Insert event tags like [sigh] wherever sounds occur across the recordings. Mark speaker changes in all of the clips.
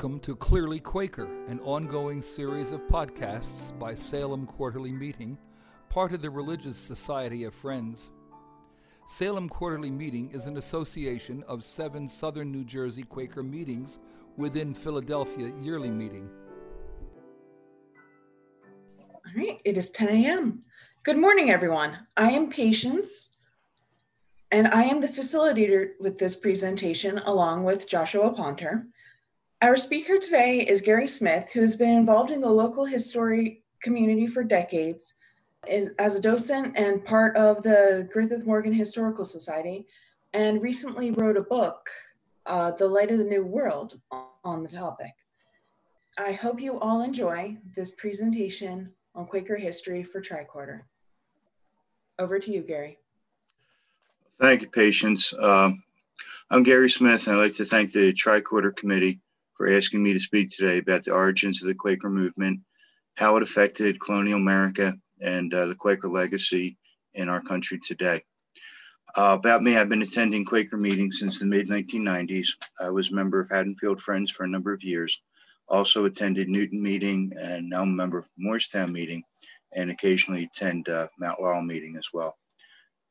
Speaker 1: Welcome to Clearly Quaker, an ongoing series of podcasts by Salem Quarterly Meeting, part of the Religious Society of Friends. Salem Quarterly Meeting is an association of seven southern New Jersey Quaker meetings within Philadelphia Yearly Meeting.
Speaker 2: All right, it is 10 a.m. Good morning, everyone. I am Patience, and I am the facilitator with this presentation along with Joshua Ponter. Our speaker today is Gary Smith, who has been involved in the local history community for decades as a docent and part of the Griffith Morgan Historical Society, and recently wrote a book, uh, The Light of the New World, on the topic. I hope you all enjoy this presentation on Quaker history for Triquarter. Over to you, Gary.
Speaker 3: Thank you, Patience. Um, I'm Gary Smith, and I'd like to thank the Triquarter Committee for asking me to speak today about the origins of the Quaker movement, how it affected colonial America, and uh, the Quaker legacy in our country today. Uh, about me, I've been attending Quaker meetings since the mid 1990s. I was a member of Haddonfield Friends for a number of years. Also attended Newton meeting, and now I'm a member of Moorestown meeting, and occasionally attend uh, Mount Laurel meeting as well.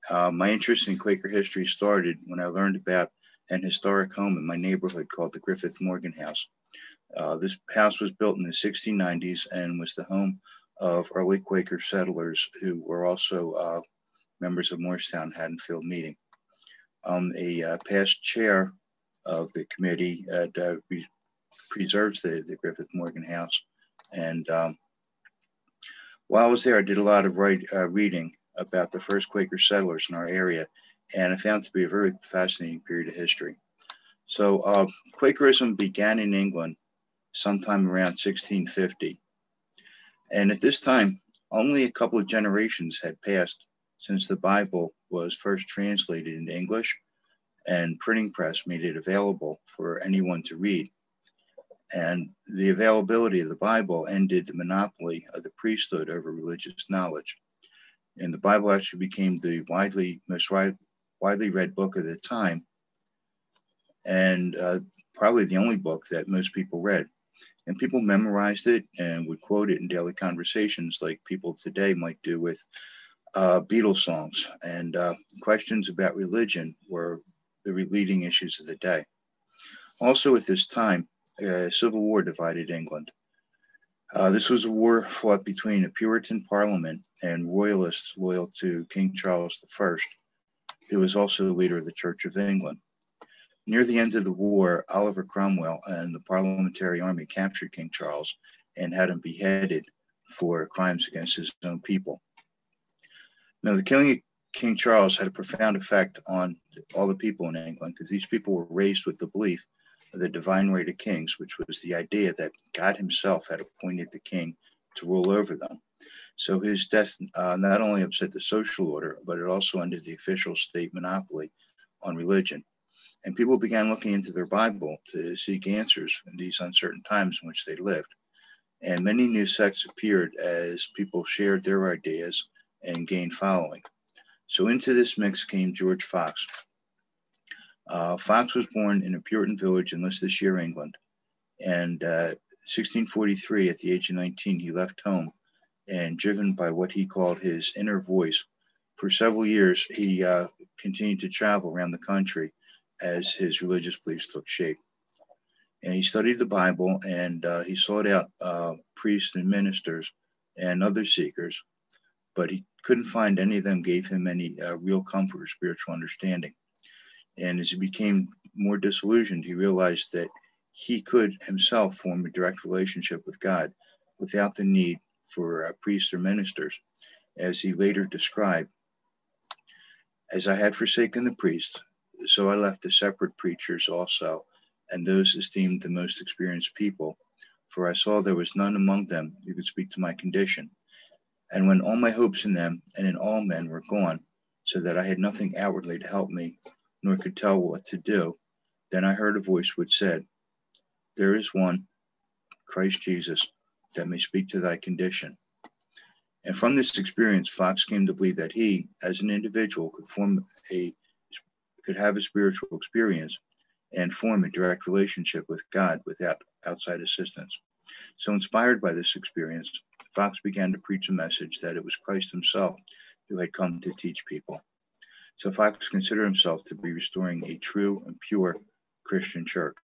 Speaker 3: Uh, my interest in Quaker history started when I learned about an historic home in my neighborhood called the Griffith Morgan House. Uh, this house was built in the 1690s and was the home of early Quaker settlers who were also uh, members of Moorestown Haddonfield meeting. Um, a uh, past chair of the committee uh, preserves the, the, Griffith Morgan House. And um, while I was there, I did a lot of write, uh, reading about the first Quaker settlers in our area and I found to be a very fascinating period of history. So, uh, Quakerism began in England sometime around 1650. And at this time, only a couple of generations had passed since the Bible was first translated into English and printing press made it available for anyone to read. And the availability of the Bible ended the monopoly of the priesthood over religious knowledge. And the Bible actually became the widely most widely read book of the time, and uh, probably the only book that most people read. And people memorized it and would quote it in daily conversations, like people today might do with uh, Beatles songs. And uh, questions about religion were the leading issues of the day. Also, at this time, a civil war divided England. Uh, this was a war fought between a Puritan parliament and royalists loyal to King Charles I who was also the leader of the Church of England. Near the end of the war, Oliver Cromwell and the Parliamentary Army captured King Charles and had him beheaded for crimes against his own people. Now, the killing of King Charles had a profound effect on all the people in England because these people were raised with the belief of the divine right of kings, which was the idea that God Himself had appointed the king to rule over them. So his death uh, not only upset the social order, but it also ended the official state monopoly on religion. And people began looking into their Bible to seek answers in these uncertain times in which they lived. And many new sects appeared as people shared their ideas and gained following. So into this mix came George Fox. Uh, Fox was born in a Puritan village in Leicestershire, England. And uh, 1643, at the age of 19, he left home and driven by what he called his inner voice. For several years, he uh, continued to travel around the country as his religious beliefs took shape. And he studied the Bible and uh, he sought out uh, priests and ministers and other seekers, but he couldn't find any of them gave him any uh, real comfort or spiritual understanding. And as he became more disillusioned, he realized that he could himself form a direct relationship with God without the need for uh, priests or ministers, as he later described. As I had forsaken the priests, so I left the separate preachers also, and those esteemed the most experienced people, for I saw there was none among them who could speak to my condition. And when all my hopes in them and in all men were gone, so that I had nothing outwardly to help me, nor could tell what to do, then I heard a voice which said, There is one, Christ Jesus, that may speak to thy condition. And from this experience, Fox came to believe that he, as an individual, could form a could have a spiritual experience and form a direct relationship with God without outside assistance. So, inspired by this experience, Fox began to preach a message that it was Christ himself who had come to teach people. So, Fox considered himself to be restoring a true and pure Christian church.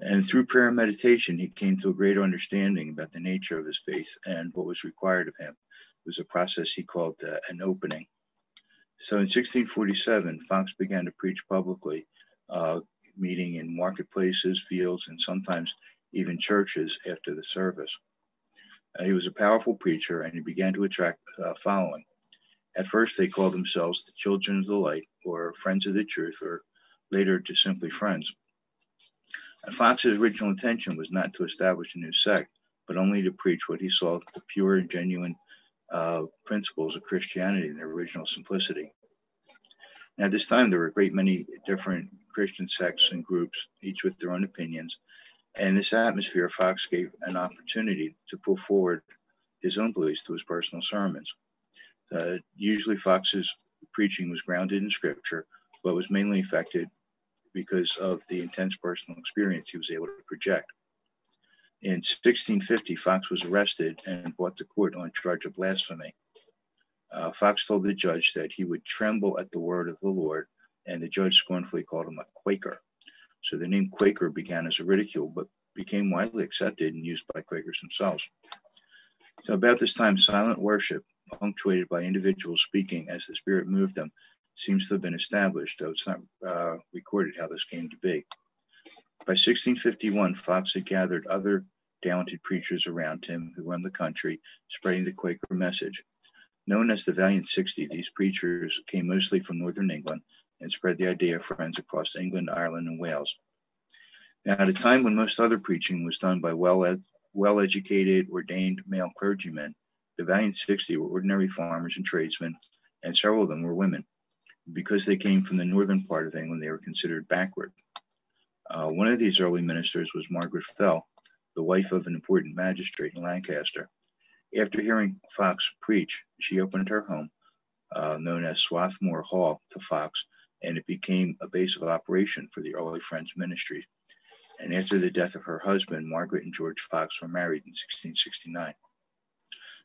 Speaker 3: And through prayer and meditation, he came to a greater understanding about the nature of his faith and what was required of him. It was a process he called uh, an opening. So in 1647, Fox began to preach publicly, uh, meeting in marketplaces, fields, and sometimes even churches after the service. Uh, he was a powerful preacher and he began to attract a following. At first, they called themselves the Children of the Light or Friends of the Truth, or later just simply Friends. Fox's original intention was not to establish a new sect, but only to preach what he saw the pure and genuine uh, principles of Christianity in their original simplicity. Now, at this time, there were a great many different Christian sects and groups, each with their own opinions. And this atmosphere, Fox gave an opportunity to put forward his own beliefs through his personal sermons. Uh, usually, Fox's preaching was grounded in scripture, but was mainly affected because of the intense personal experience he was able to project. In 1650, Fox was arrested and brought to court on charge of blasphemy. Uh, Fox told the judge that he would tremble at the word of the Lord, and the judge scornfully called him a Quaker. So the name Quaker began as a ridicule, but became widely accepted and used by Quakers themselves. So about this time, silent worship, punctuated by individuals speaking as the Spirit moved them, seems to have been established, though it's not uh, recorded how this came to be. By 1651, Fox had gathered other talented preachers around him who run the country, spreading the Quaker message. Known as the Valiant 60, these preachers came mostly from northern England and spread the idea of friends across England, Ireland, and Wales. Now, at a time when most other preaching was done by well ed- well educated, ordained male clergymen, the Valiant 60 were ordinary farmers and tradesmen, and several of them were women because they came from the northern part of England, they were considered backward. Uh, one of these early ministers was Margaret Fell, the wife of an important magistrate in Lancaster. After hearing Fox preach, she opened her home, uh, known as Swarthmoor Hall, to Fox, and it became a base of operation for the early Friends ministry. And after the death of her husband, Margaret and George Fox were married in 1669.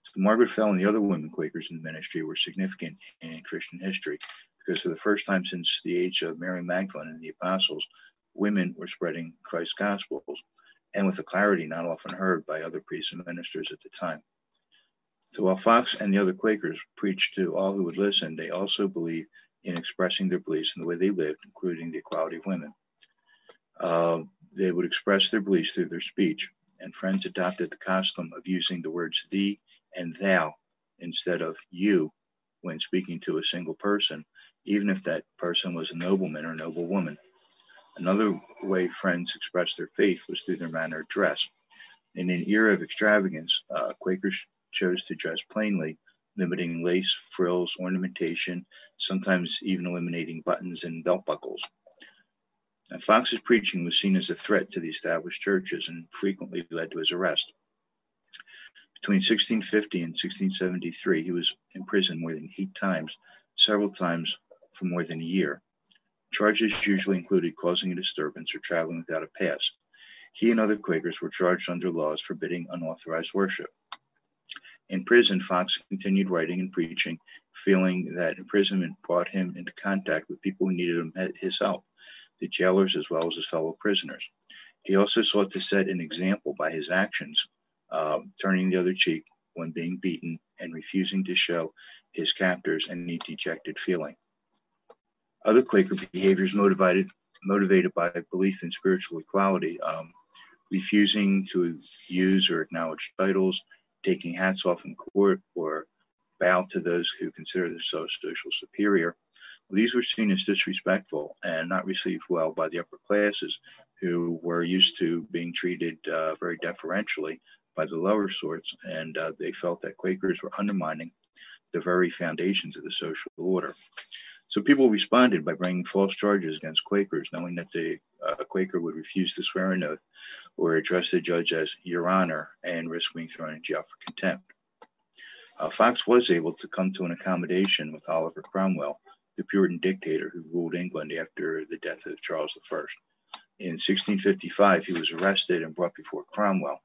Speaker 3: So Margaret Fell and the other women Quakers in the ministry were significant in Christian history because for the first time since the age of Mary Magdalene and the apostles, women were spreading Christ's gospels, and with a clarity not often heard by other priests and ministers at the time. So while Fox and the other Quakers preached to all who would listen, they also believed in expressing their beliefs in the way they lived, including the equality of women. Uh, they would express their beliefs through their speech, and Friends adopted the custom of using the words thee and thou instead of you when speaking to a single person, even if that person was a nobleman or noblewoman. Another way friends expressed their faith was through their manner of dress. In an era of extravagance, uh, Quakers chose to dress plainly, limiting lace, frills, ornamentation, sometimes even eliminating buttons and belt buckles. Now, Fox's preaching was seen as a threat to the established churches and frequently led to his arrest. Between 1650 and 1673, he was imprisoned more than eight times, several times for more than a year. Charges usually included causing a disturbance or traveling without a pass. He and other Quakers were charged under laws forbidding unauthorized worship. In prison, Fox continued writing and preaching, feeling that imprisonment brought him into contact with people who needed his help, the jailers as well as his fellow prisoners. He also sought to set an example by his actions um, turning the other cheek when being beaten and refusing to show his captors any dejected feeling. Other Quaker behaviors motivated motivated by belief in spiritual equality, um, refusing to use or acknowledge titles, taking hats off in court, or bow to those who consider themselves social superior. These were seen as disrespectful and not received well by the upper classes, who were used to being treated uh, very deferentially by the lower sorts, and uh, they felt that Quakers were undermining the very foundations of the social order. So people responded by bringing false charges against Quakers, knowing that the uh, Quaker would refuse to swear an oath or address the judge as Your Honor and risk being thrown in jail for contempt. Uh, Fox was able to come to an accommodation with Oliver Cromwell, the Puritan dictator who ruled England after the death of Charles I. In 1655, he was arrested and brought before Cromwell.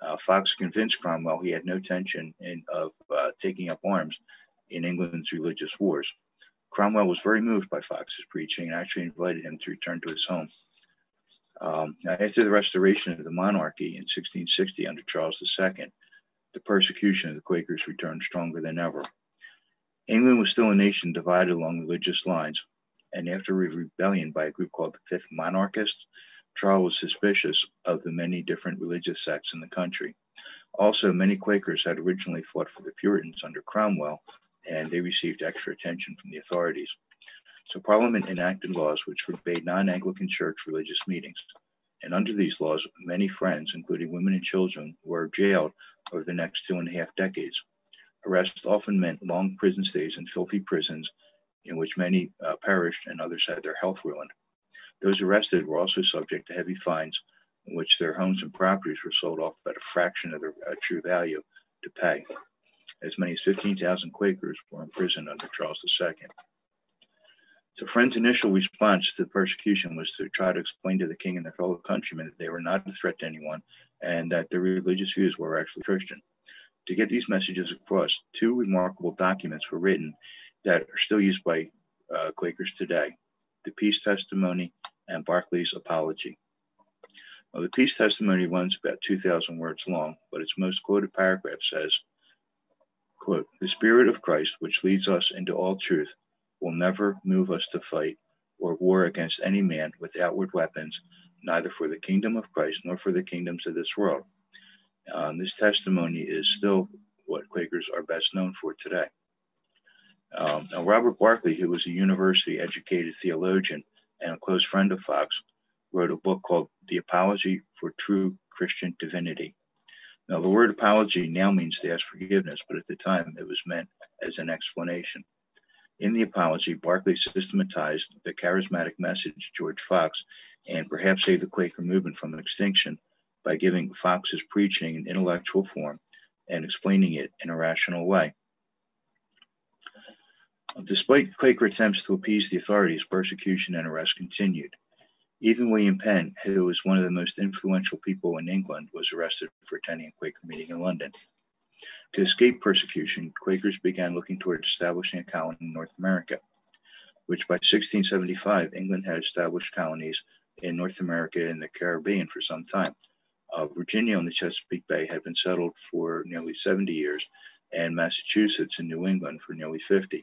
Speaker 3: Uh, Fox convinced Cromwell he had no intention in, of uh, taking up arms in England's religious wars. Cromwell was very moved by Fox's preaching and actually invited him to return to his home. Um, after the restoration of the monarchy in 1660 under Charles II, the persecution of the Quakers returned stronger than ever. England was still a nation divided along religious lines, and after a rebellion by a group called the Fifth Monarchists, Charles was suspicious of the many different religious sects in the country. Also, many Quakers had originally fought for the Puritans under Cromwell, and they received extra attention from the authorities. So Parliament enacted laws which forbade non-Anglican church religious meetings. And under these laws, many friends, including women and children, were jailed over the next two and a half decades. Arrest often meant long prison stays in filthy prisons in which many uh, perished and others had their health ruined. Those arrested were also subject to heavy fines in which their homes and properties were sold off at a fraction of their uh, true value to pay. As many as 15,000 Quakers were imprisoned under Charles II. So Friend's initial response to the persecution was to try to explain to the king and their fellow countrymen that they were not a threat to anyone and that their religious views were actually Christian. To get these messages across, two remarkable documents were written that are still used by uh, Quakers today the Peace Testimony and Barclay's Apology. Well, the Peace Testimony runs about 2,000 words long, but its most quoted paragraph says, quote, The Spirit of Christ, which leads us into all truth, will never move us to fight or war against any man with outward weapons, neither for the kingdom of Christ nor for the kingdoms of this world. Um, this testimony is still what Quakers are best known for today. Um, now, Robert Barclay, who was a university educated theologian and a close friend of Fox, wrote a book called The Apology for True Christian Divinity. Now, the word apology now means to ask forgiveness, but at the time it was meant as an explanation. In the apology, Barclay systematized the charismatic message of George Fox and perhaps saved the Quaker movement from extinction by giving Fox's preaching an intellectual form and explaining it in a rational way. Despite Quaker attempts to appease the authorities, persecution and arrest continued. Even William Penn, who was one of the most influential people in England, was arrested for attending a Quaker meeting in London. To escape persecution, Quakers began looking toward establishing a colony in North America, which by 1675, England had established colonies in North America and the Caribbean for some time. Uh, Virginia on the Chesapeake Bay had been settled for nearly 70 years, and Massachusetts and New England for nearly 50.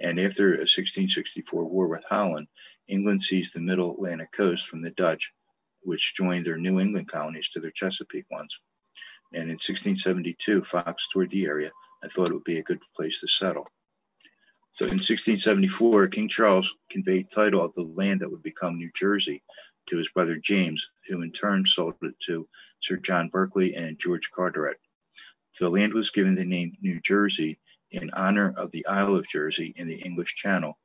Speaker 3: And after a 1664 war with Holland, England seized the middle Atlantic coast from the Dutch, which joined their New England colonies to their Chesapeake ones. And in 1672, Fox toured the area and thought it would be a good place to settle. So in 1674, King Charles conveyed title of the land that would become New Jersey to his brother James, who in turn sold it to Sir John Berkeley and George Carteret. The land was given the name New Jersey in honor of the Isle of Jersey in the English Channel,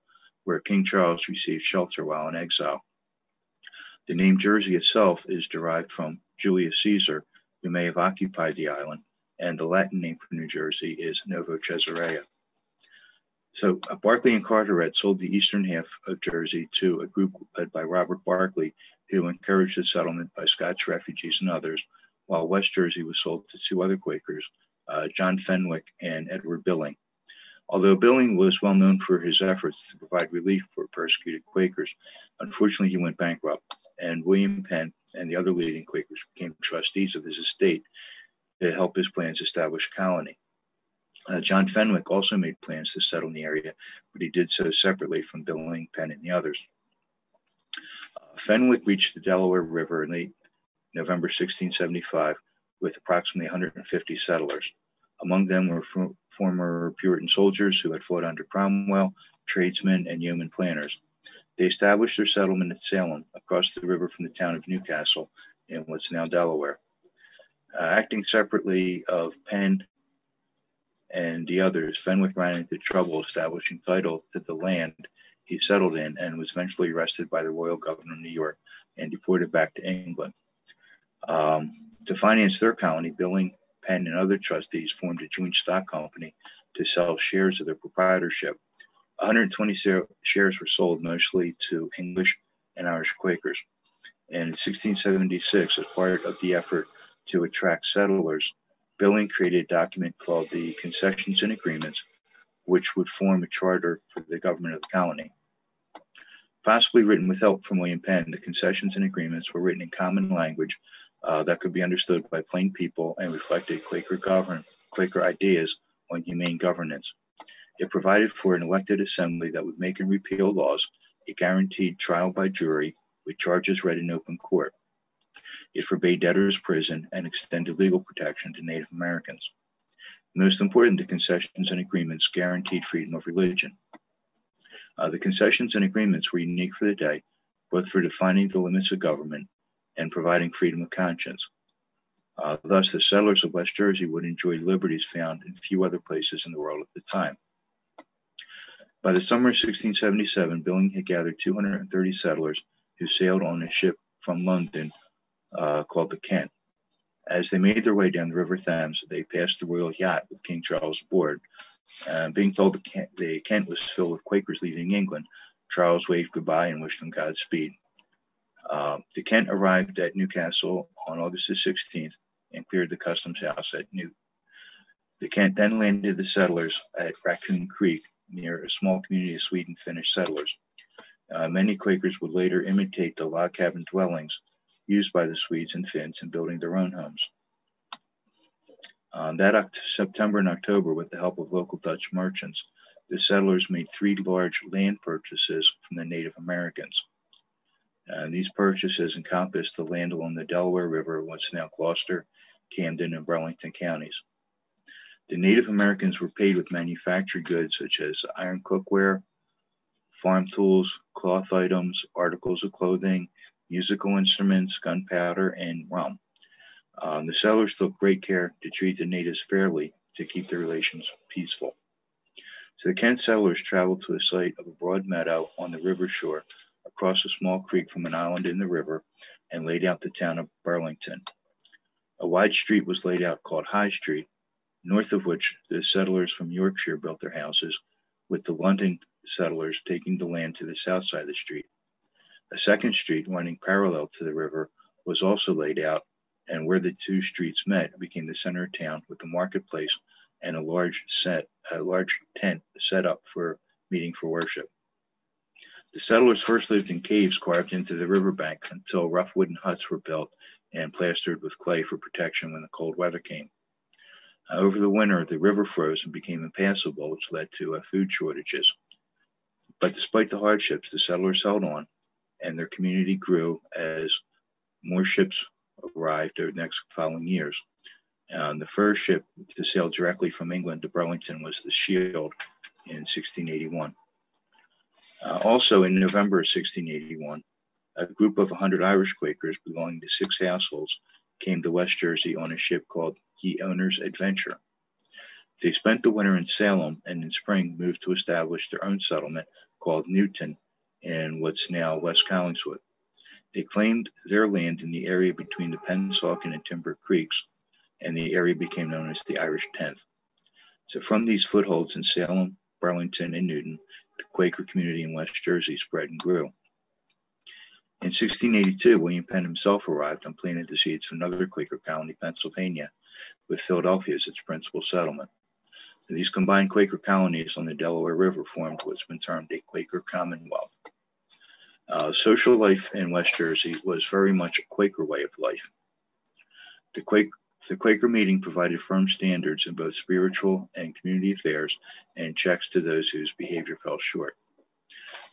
Speaker 3: where King Charles received shelter while in exile. The name Jersey itself is derived from Julius Caesar, who may have occupied the island, and the Latin name for New Jersey is Novo Caesarea. So uh, Berkeley and Carteret sold the eastern half of Jersey to a group led by Robert Barclay, who encouraged the settlement by Scotch refugees and others, while West Jersey was sold to two other Quakers, uh, John Fenwick and Edward Billing. Although Billing was well known for his efforts to provide relief for persecuted Quakers, unfortunately he went bankrupt, and William Penn and the other leading Quakers became trustees of his estate to help his plans establish a colony. Uh, John Fenwick also made plans to settle in the area, but he did so separately from Billing, Penn, and the others. Uh, Fenwick reached the Delaware River in late November 1675 with approximately 150 settlers. Among them were former Puritan soldiers who had fought under Cromwell, tradesmen, and yeoman planters. They established their settlement at Salem, across the river from the town of Newcastle in what's now Delaware. Uh, acting separately of Penn and the others, Fenwick ran into trouble establishing title to the land he settled in and was eventually arrested by the royal governor of New York and deported back to England. Um, to finance their colony, Billing Penn and other trustees formed a joint stock company to sell shares of their proprietorship. 120 shares were sold mostly to English and Irish Quakers. And in 1676, as part of the effort to attract settlers, Billing created a document called the Concessions and Agreements, which would form a charter for the government of the colony. Possibly written with help from William Penn, the concessions and agreements were written in common language uh, that could be understood by plain people and reflected Quaker government, Quaker ideas on humane governance. It provided for an elected assembly that would make and repeal laws, a guaranteed trial by jury with charges read in open court. It forbade debtors' prison and extended legal protection to Native Americans. Most important, the concessions and agreements guaranteed freedom of religion. Uh, the concessions and agreements were unique for the day, both for defining the limits of government and providing freedom of conscience. Uh, thus, the settlers of West Jersey would enjoy liberties found in few other places in the world at the time. By the summer of 1677, Billing had gathered 230 settlers who sailed on a ship from London uh, called the Kent. As they made their way down the River Thames, they passed the royal yacht with King Charles aboard. Uh, being told the Kent, the Kent was filled with Quakers leaving England, Charles waved goodbye and wished them Godspeed. Uh, the Kent arrived at Newcastle on August the 16th and cleared the customs house at New. The Kent then landed the settlers at Raccoon Creek near a small community of Sweden Finnish settlers. Uh, many Quakers would later imitate the log cabin dwellings used by the Swedes and Finns in building their own homes. Um, that September and October, with the help of local Dutch merchants, the settlers made three large land purchases from the Native Americans. Uh, these purchases encompassed the land along the Delaware River, what's now Gloucester, Camden, and Burlington counties. The Native Americans were paid with manufactured goods such as iron cookware, farm tools, cloth items, articles of clothing, musical instruments, gunpowder, and rum. Um, the settlers took great care to treat the natives fairly to keep their relations peaceful. So the Kent settlers traveled to a site of a broad meadow on the river shore across a small creek from an island in the river and laid out the town of Burlington. A wide street was laid out called High Street, north of which the settlers from Yorkshire built their houses, with the London settlers taking the land to the south side of the street. A second street running parallel to the river was also laid out, and where the two streets met became the center of town with the marketplace and a large set, a large tent set up for meeting for worship. The settlers first lived in caves carved into the riverbank until rough wooden huts were built and plastered with clay for protection when the cold weather came. Uh, over the winter, the river froze and became impassable, which led to uh, food shortages. But despite the hardships, the settlers held on and their community grew as more ships arrived over the next following years. the first ship to sail directly from England to Burlington was the Shield in 1681. Uh, also in November of 1681, a group of 100 Irish Quakers belonging to six households came to West Jersey on a ship called Ye Owner's Adventure. They spent the winter in Salem and in spring moved to establish their own settlement called Newton in what's now West Collingswood. They claimed their land in the area between the Pennsauken and Timber Creeks, and the area became known as the Irish Tenth. So, from these footholds in Salem, Burlington, and Newton, the Quaker community in West Jersey spread and grew. In 1682, William Penn himself arrived and planted the seeds of another Quaker colony, Pennsylvania, with Philadelphia as its principal settlement. These combined Quaker colonies on the Delaware River formed what's been termed a Quaker Commonwealth. Uh, social life in West Jersey was very much a Quaker way of life. The, Quake, the Quaker meeting provided firm standards in both spiritual and community affairs and checks to those whose behavior fell short.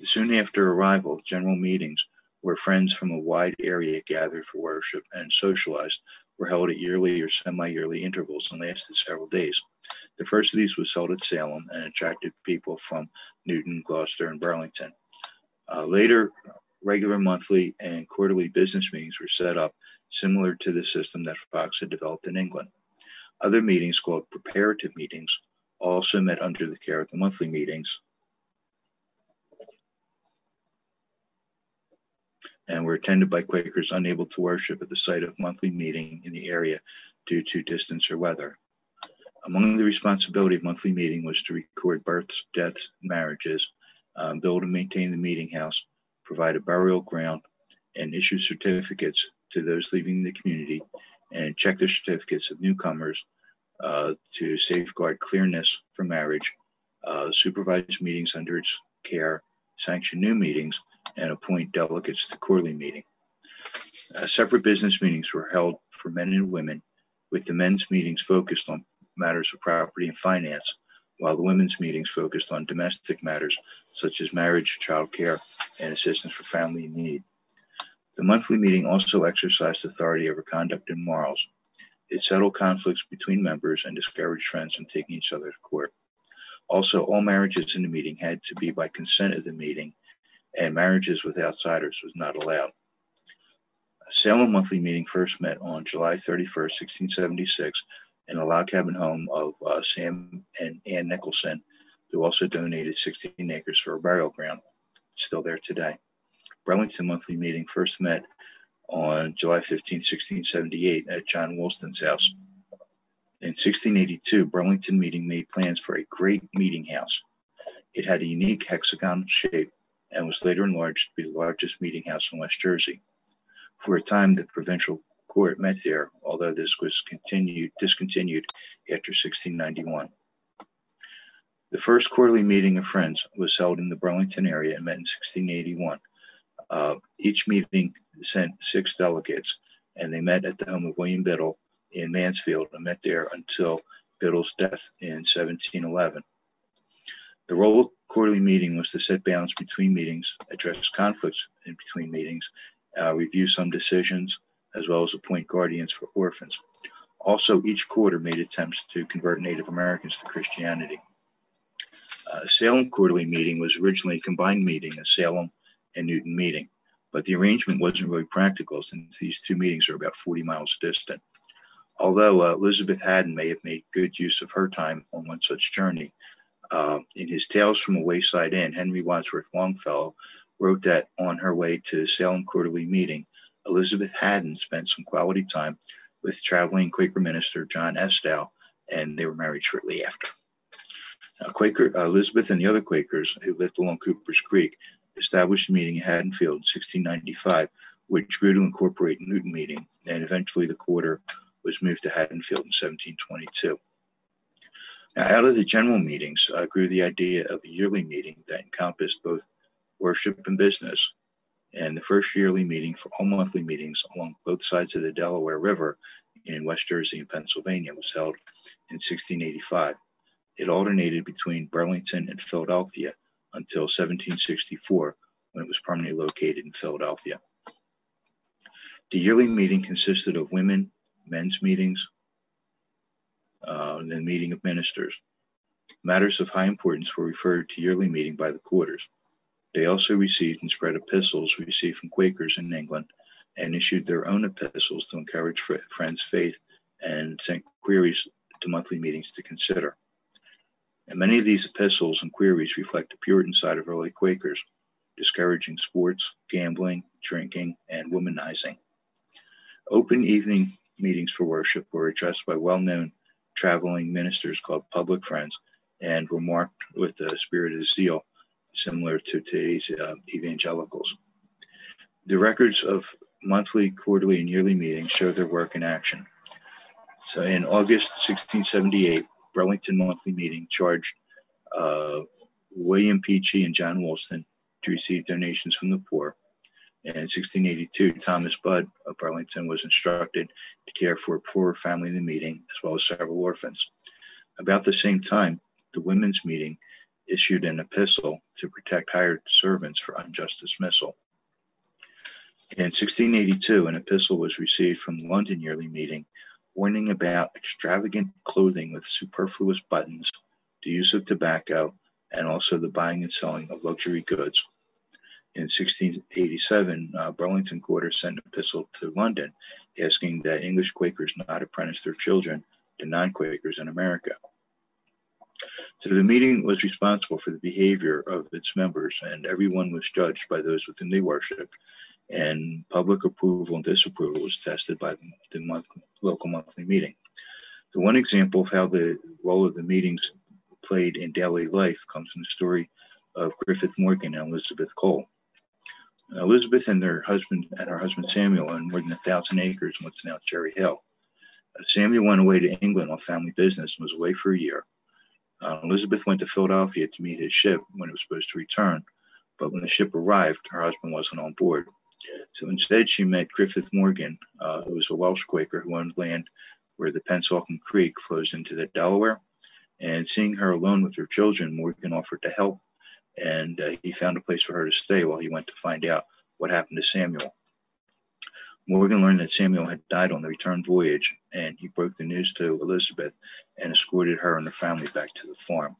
Speaker 3: Soon after arrival, general meetings where friends from a wide area gathered for worship and socialized were held at yearly or semi yearly intervals and lasted several days. The first of these was held at Salem and attracted people from Newton, Gloucester, and Burlington. Uh, later, regular monthly and quarterly business meetings were set up similar to the system that Fox had developed in England. Other meetings, called preparative meetings, also met under the care of the monthly meetings and were attended by Quakers unable to worship at the site of monthly meeting in the area due to distance or weather. Among the responsibility of monthly meeting was to record births, deaths, marriages, um, build and maintain the meeting house, provide a burial ground, and issue certificates to those leaving the community and check the certificates of newcomers uh, to safeguard clearness for marriage, uh, supervise meetings under its care, sanction new meetings, and appoint delegates to quarterly meeting. Uh, separate business meetings were held for men and women, with the men's meetings focused on matters of property and finance, while the women's meetings focused on domestic matters such as marriage, child care, and assistance for family in need. The monthly meeting also exercised authority over conduct and morals. It settled conflicts between members and discouraged friends from taking each other to court. Also, all marriages in the meeting had to be by consent of the meeting, and marriages with outsiders was not allowed. A Salem monthly meeting first met on July 31st, 1676, in a log cabin home of uh, Sam and Ann Nicholson, who also donated 16 acres for a burial ground, still there today. Burlington monthly meeting first met on July 15, 1678, at John Woolston's house. In 1682, Burlington meeting made plans for a great meeting house. It had a unique hexagonal shape and was later enlarged to be the largest meeting house in West Jersey. For a time, the provincial court met there, although this was continued, discontinued after 1691. The first quarterly meeting of Friends was held in the Burlington area and met in 1681. Uh, each meeting sent six delegates, and they met at the home of William Biddle in Mansfield and met there until Biddle's death in 1711. The role of quarterly meeting was to set bounds between meetings, address conflicts in between meetings, uh, review some decisions, as well as appoint guardians for orphans. Also, each quarter made attempts to convert Native Americans to Christianity. Uh, Salem quarterly meeting was originally a combined meeting, a Salem and Newton meeting, but the arrangement wasn't really practical since these two meetings are about 40 miles distant. Although uh, Elizabeth Haddon may have made good use of her time on one such journey, uh, in his Tales from a Wayside Inn, Henry Wadsworth Longfellow wrote that on her way to Salem Quarterly Meeting, Elizabeth Haddon spent some quality time with traveling Quaker minister John Estaugh, and they were married shortly after. Now, Quaker uh, Elizabeth and the other Quakers who lived along Cooper's Creek established a meeting in Haddonfield in 1695, which grew to incorporate Newton meeting, and eventually the quarter was moved to Haddonfield in 1722. Now, out of the general meetings uh, grew the idea of a yearly meeting that encompassed both worship and business. And the first yearly meeting for all monthly meetings along both sides of the Delaware River in West Jersey and Pennsylvania was held in 1685. It alternated between Burlington and Philadelphia until 1764, when it was permanently located in Philadelphia. The yearly meeting consisted of women, men's meetings, uh, and the meeting of ministers. Matters of high importance were referred to yearly meeting by the quarters. They also received and spread epistles received from Quakers in England and issued their own epistles to encourage friends' faith and sent queries to monthly meetings to consider. And many of these epistles and queries reflect the Puritan side of early Quakers, discouraging sports, gambling, drinking, and womanizing. Open evening meetings for worship were addressed by well known traveling ministers called public friends and were marked with a spirit of zeal similar to today's uh, evangelicals. The records of monthly, quarterly, and yearly meetings show their work in action. So in August 1678, Burlington Monthly Meeting charged uh, William Peachey and John Woolston to receive donations from the poor. And in 1682, Thomas Budd of Burlington was instructed to care for a poor family in the meeting, as well as several orphans. About the same time, the women's meeting issued an epistle to protect hired servants for unjust dismissal. In 1682, an epistle was received from the London Yearly Meeting warning about extravagant clothing with superfluous buttons, the use of tobacco, and also the buying and selling of luxury goods. In 1687, uh, Burlington Quarter sent an epistle to London asking that English Quakers not apprentice their children to non Quakers in America. So the meeting was responsible for the behavior of its members, and everyone was judged by those within they worshiped. And public approval and disapproval was tested by the month, local monthly meeting. The one example of how the role of the meetings played in daily life comes from the story of Griffith Morgan and Elizabeth Cole. Elizabeth and their husband and her husband Samuel owned more than a thousand acres in what's now Cherry Hill. Uh, Samuel went away to England on family business and was away for a year. Uh, Elizabeth went to Philadelphia to meet his ship when it was supposed to return, but when the ship arrived, her husband wasn't on board. So instead, she met Griffith Morgan, uh, who was a Welsh Quaker who owned land where the Pennsauken Creek flows into the Delaware. And seeing her alone with her children, Morgan offered to help, and uh, he found a place for her to stay while he went to find out what happened to Samuel. Morgan learned that Samuel had died on the return voyage, and he broke the news to Elizabeth and escorted her and her family back to the farm.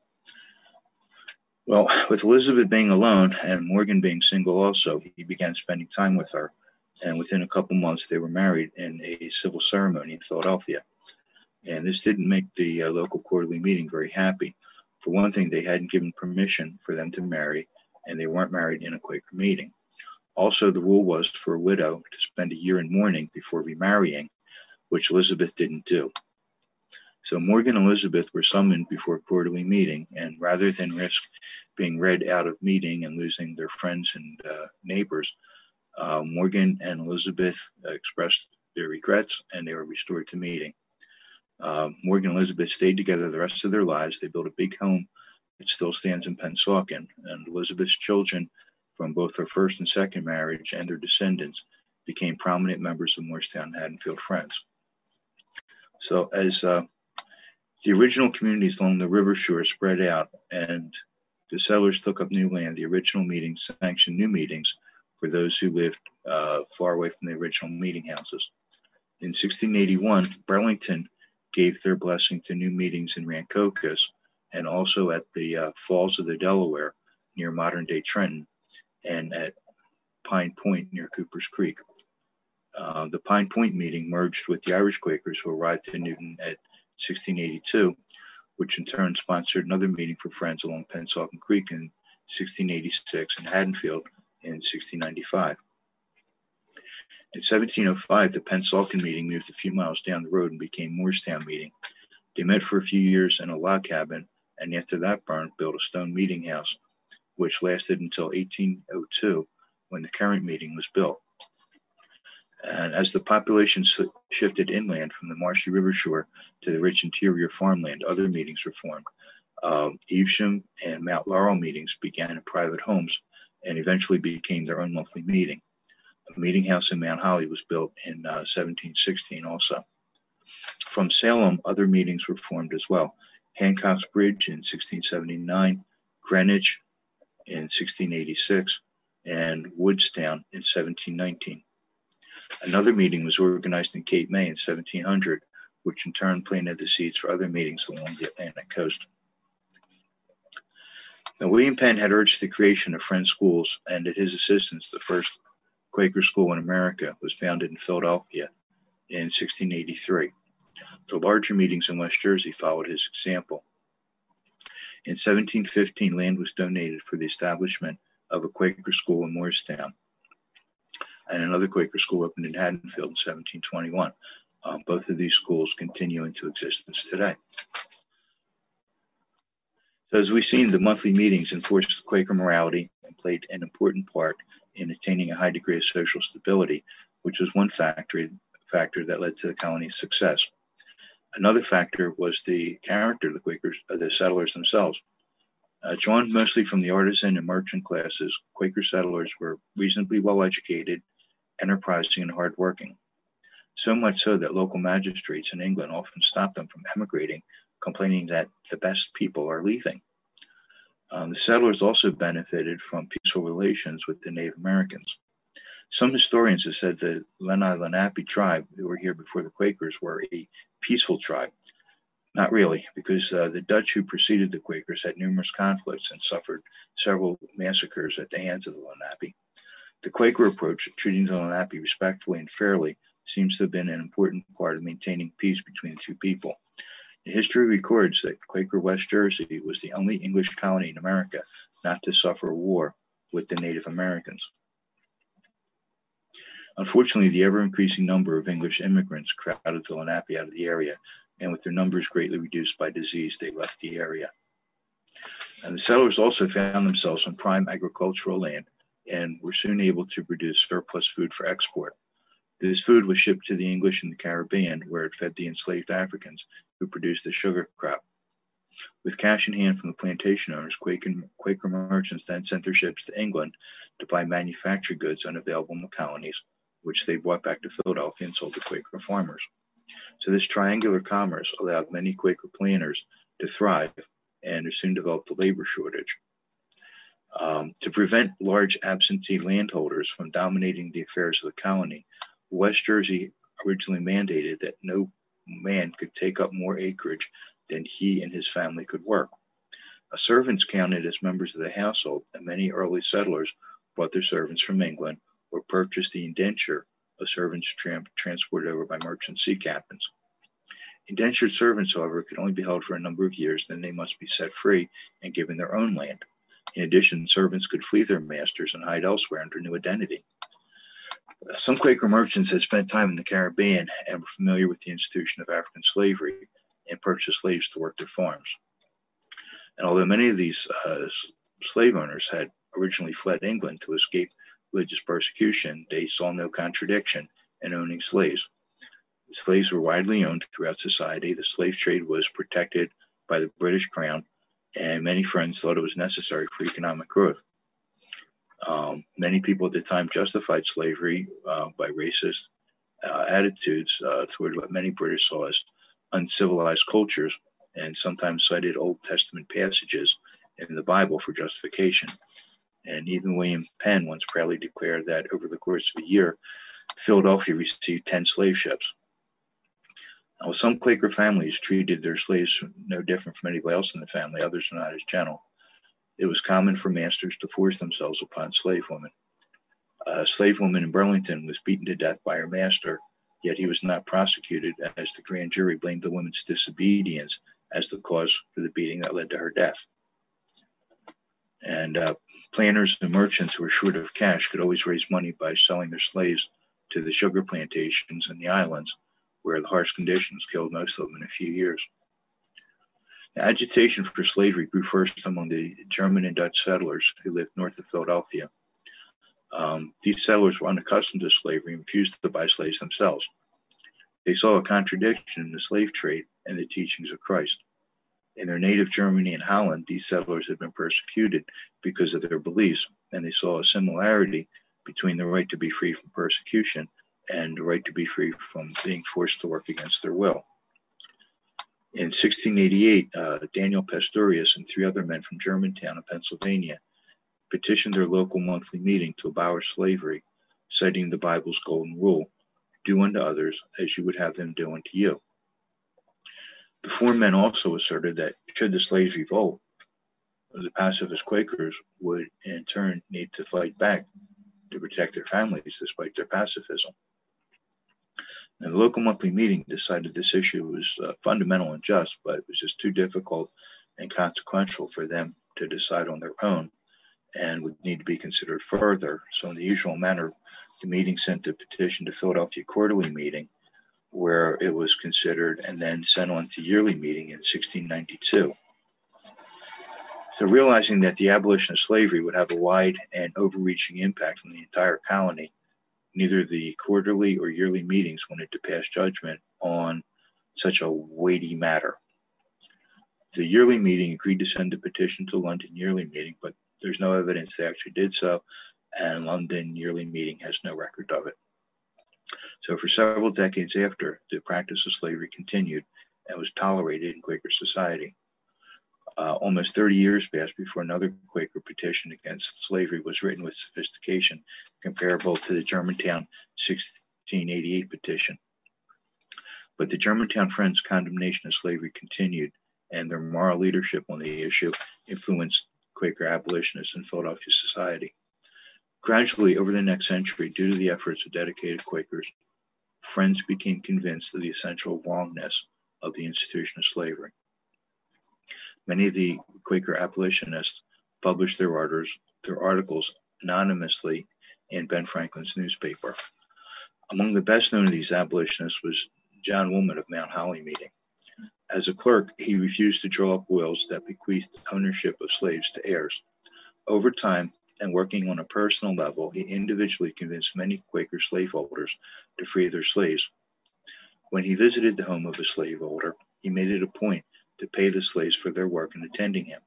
Speaker 3: Well, with Elizabeth being alone and Morgan being single also, he began spending time with her. And within a couple months, they were married in a civil ceremony in Philadelphia. And this didn't make the uh, local quarterly meeting very happy. For one thing, they hadn't given permission for them to marry, and they weren't married in a Quaker meeting. Also, the rule was for a widow to spend a year in mourning before remarrying, which Elizabeth didn't do. So Morgan and Elizabeth were summoned before quarterly meeting, and rather than risk being read out of meeting and losing their friends and uh, neighbors, uh, Morgan and Elizabeth expressed their regrets and they were restored to meeting. Uh, Morgan and Elizabeth stayed together the rest of their lives. They built a big home that still stands in Pennsauken, and Elizabeth's children from both her first and second marriage and their descendants became prominent members of Moorestown Haddonfield Friends. So as uh, the original communities along the river shore spread out and the settlers took up new land. The original meetings sanctioned new meetings for those who lived uh, far away from the original meeting houses. In 1681, Burlington gave their blessing to new meetings in Rancocas and also at the uh, Falls of the Delaware near modern day Trenton and at Pine Point near Cooper's Creek. Uh, the Pine Point meeting merged with the Irish Quakers who arrived in Newton at 1682, which in turn sponsored another meeting for Friends along Pennsauken Creek in 1686 and Haddonfield in 1695. In 1705, the Pennsauken meeting moved a few miles down the road and became Moorestown meeting. They met for a few years in a log cabin, and after that burned, built a stone meeting house, which lasted until 1802 when the current meeting was built. And as the population shifted inland from the marshy river shore to the rich interior farmland, other meetings were formed. Um, Evesham and Mount Laurel meetings began in private homes and eventually became their own monthly meeting. A meeting house in Mount Holly was built in uh, 1716 also. From Salem, other meetings were formed as well. Hancock's Bridge in 1679, Greenwich in 1686, and Woodstown in 1719. Another meeting was organized in Cape May in 1700, which in turn planted the seeds for other meetings along the Atlantic coast. Now, William Penn had urged the creation of Friends Schools, and at his assistance, the first Quaker school in America was founded in Philadelphia in 1683. The larger meetings in West Jersey followed his example. In 1715, land was donated for the establishment of a Quaker school in Moorestown and another Quaker school opened in Haddonfield in 1721. Um, both of these schools continue into existence today. So as we've seen, the monthly meetings enforced Quaker morality and played an important part in attaining a high degree of social stability, which was one factor, factor that led to the colony's success. Another factor was the character of the Quakers, of the settlers themselves. Uh, drawn mostly from the artisan and merchant classes, Quaker settlers were reasonably well educated enterprising, and hardworking. So much so that local magistrates in England often stop them from emigrating, complaining that the best people are leaving. Um, the settlers also benefited from peaceful relations with the Native Americans. Some historians have said the Lenni Lenape tribe, who were here before the Quakers, were a peaceful tribe. Not really, because uh, the Dutch who preceded the Quakers had numerous conflicts and suffered several massacres at the hands of the Lenape. The Quaker approach of treating the Lenape respectfully and fairly seems to have been an important part of maintaining peace between the two people. The history records that Quaker West Jersey was the only English colony in America not to suffer war with the Native Americans. Unfortunately, the ever increasing number of English immigrants crowded the Lenape out of the area, and with their numbers greatly reduced by disease, they left the area. And the settlers also found themselves on prime agricultural land and were soon able to produce surplus food for export. This food was shipped to the English in the Caribbean, where it fed the enslaved Africans who produced the sugar crop. With cash in hand from the plantation owners, Quaker, Quaker merchants then sent their ships to England to buy manufactured goods unavailable in the colonies, which they brought back to Philadelphia and sold to Quaker farmers. So this triangular commerce allowed many Quaker planters to thrive and soon developed a labor shortage. Um, to prevent large absentee landholders from dominating the affairs of the colony, West Jersey originally mandated that no man could take up more acreage than he and his family could work. A servants counted as members of the household, and many early settlers brought their servants from England or purchased the indenture of servants tra- transported over by merchant sea captains. Indentured servants, however, could only be held for a number of years, then they must be set free and given their own land. In addition, servants could flee their masters and hide elsewhere under new identity. Some Quaker merchants had spent time in the Caribbean and were familiar with the institution of African slavery and purchased slaves to work their farms. And although many of these uh, slave owners had originally fled England to escape religious persecution, they saw no contradiction in owning slaves. Slaves were widely owned throughout society. The slave trade was protected by the British Crown and many friends thought it was necessary for economic growth. Um, many people at the time justified slavery uh, by racist uh, attitudes uh, toward what many British saw as uncivilized cultures, and sometimes cited Old Testament passages in the Bible for justification. And even William Penn once proudly declared that over the course of a year, Philadelphia received 10 slave ships. Some Quaker families treated their slaves no different from anybody else in the family, others were not as gentle. It was common for masters to force themselves upon slave women. A slave woman in Burlington was beaten to death by her master, yet he was not prosecuted as the grand jury blamed the woman's disobedience as the cause for the beating that led to her death. And uh, planters and merchants who were short of cash could always raise money by selling their slaves to the sugar plantations in the islands where the harsh conditions killed most of them in a few years. The agitation for slavery grew first among the German and Dutch settlers who lived north of Philadelphia. Um, these settlers were unaccustomed to slavery and refused to buy slaves themselves. They saw a contradiction in the slave trade and the teachings of Christ. In their native Germany and Holland, these settlers had been persecuted because of their beliefs, and they saw a similarity between the right to be free from persecution and the right to be free from being forced to work against their will. In 1688, uh, Daniel Pastorius and three other men from Germantown in Pennsylvania petitioned their local monthly meeting to abolish slavery, citing the Bible's golden rule do unto others as you would have them do unto you. The four men also asserted that should the slaves revolt, the pacifist Quakers would in turn need to fight back to protect their families despite their pacifism. And the local monthly meeting decided this issue was uh, fundamental and just, but it was just too difficult and consequential for them to decide on their own and would need to be considered further. So, in the usual manner, the meeting sent the petition to Philadelphia Quarterly Meeting, where it was considered and then sent on to yearly meeting in 1692. So, realizing that the abolition of slavery would have a wide and overreaching impact on the entire colony, neither the quarterly or yearly meetings wanted to pass judgment on such a weighty matter. The yearly meeting agreed to send a petition to London yearly meeting, but there's no evidence they actually did so, and London yearly meeting has no record of it. So, for several decades after, the practice of slavery continued and was tolerated in Quaker society. Uh, almost 30 years passed before another Quaker petition against slavery was written with sophistication comparable to the Germantown 1688 petition. But the Germantown Friends' condemnation of slavery continued, and their moral leadership on the issue influenced Quaker abolitionists in Philadelphia society. Gradually, over the next century, due to the efforts of dedicated Quakers, Friends became convinced of the essential wrongness of the institution of slavery. Many of the Quaker abolitionists published their, orders, their articles anonymously in Ben Franklin's newspaper. Among the best known of these abolitionists was John Woolman of Mount Holly Meeting. As a clerk, he refused to draw up wills that bequeathed ownership of slaves to heirs. Over time, and working on a personal level, he individually convinced many Quaker slaveholders to free their slaves. When he visited the home of a slaveholder, he made it a point to pay the slaves for their work in attending him.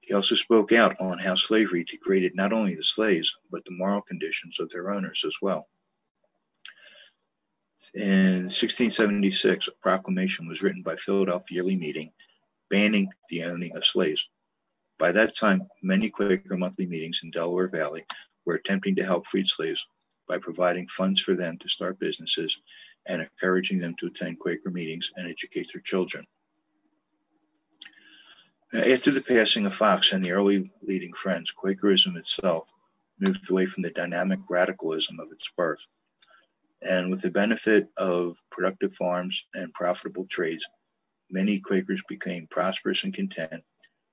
Speaker 3: He also spoke out on how slavery degraded not only the slaves, but the moral conditions of their owners as well. In 1676, a proclamation was written by Philadelphia Yearly Meeting banning the owning of slaves. By that time, many Quaker monthly meetings in Delaware Valley were attempting to help freed slaves by providing funds for them to start businesses and encouraging them to attend Quaker meetings and educate their children. After the passing of Fox and the early leading friends, Quakerism itself moved away from the dynamic radicalism of its birth. And with the benefit of productive farms and profitable trades, many Quakers became prosperous and content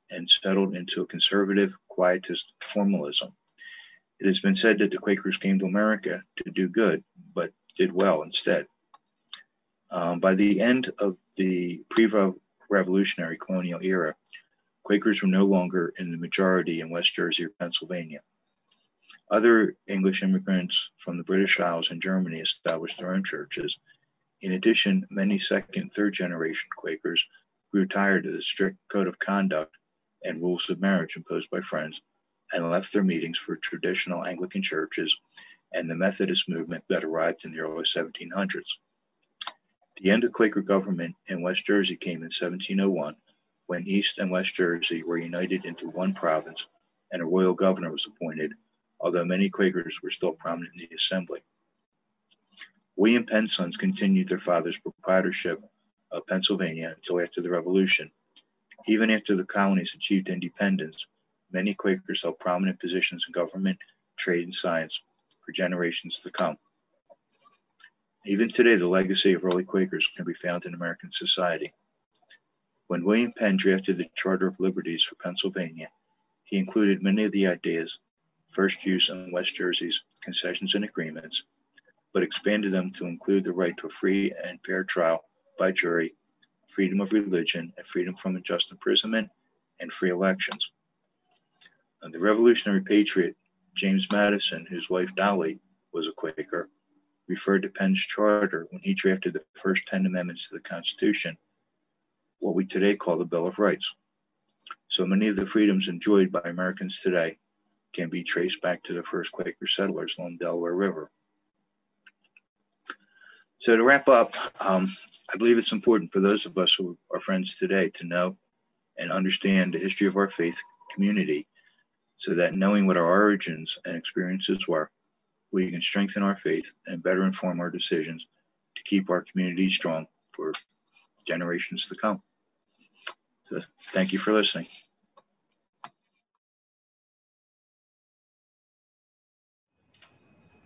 Speaker 3: and settled into a conservative, quietist formalism. It has been said that the Quakers came to America to do good, but did well instead. Um, by the end of the pre revolutionary colonial era, Quakers were no longer in the majority in West Jersey or Pennsylvania. Other English immigrants from the British Isles and Germany established their own churches. In addition, many second, third generation Quakers grew tired of the strict code of conduct and rules of marriage imposed by friends and left their meetings for traditional Anglican churches and the Methodist movement that arrived in the early 1700s. The end of Quaker government in West Jersey came in 1701 when East and West Jersey were united into one province and a royal governor was appointed although many Quakers were still prominent in the assembly. William Penn's sons continued their father's proprietorship of Pennsylvania until after the Revolution. Even after the colonies achieved independence, many Quakers held prominent positions in government, trade, and science for generations to come. Even today, the legacy of early Quakers can be found in American society. When William Penn drafted the Charter of Liberties for Pennsylvania, he included many of the ideas first used in West Jersey's concessions and agreements, but expanded them to include the right to a free and fair trial by jury, freedom of religion, and freedom from unjust imprisonment, and free elections. And the revolutionary patriot James Madison, whose wife Dolley was a Quaker, referred to Penn's charter when he drafted the first 10 amendments to the Constitution, what we today call the Bill of Rights. So many of the freedoms enjoyed by Americans today can be traced back to the first Quaker settlers along the Delaware River. So to wrap up, um, I believe it's important for those of us who are friends today to know and understand the history of our faith community so that knowing what our origins and experiences were, we can strengthen our faith and better inform our decisions to keep our community strong for generations to come. So thank you for listening.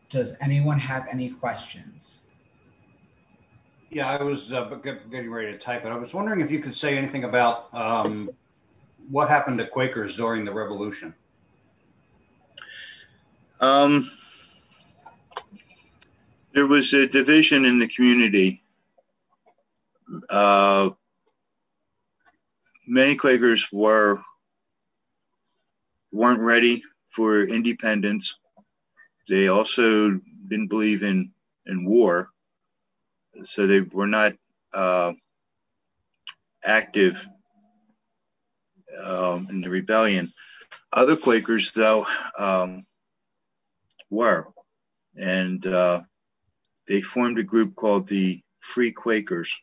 Speaker 4: Does anyone have any questions?
Speaker 5: Yeah, I was uh, getting ready to type it. I was wondering if you could say anything about um, what happened to Quakers during the Revolution.
Speaker 3: Um, there was a division in the community. Uh, many Quakers were weren't ready for independence. They also didn't believe in, in war, so they were not uh, active um, in the rebellion. Other Quakers, though, um, were, and uh, they formed a group called the Free Quakers,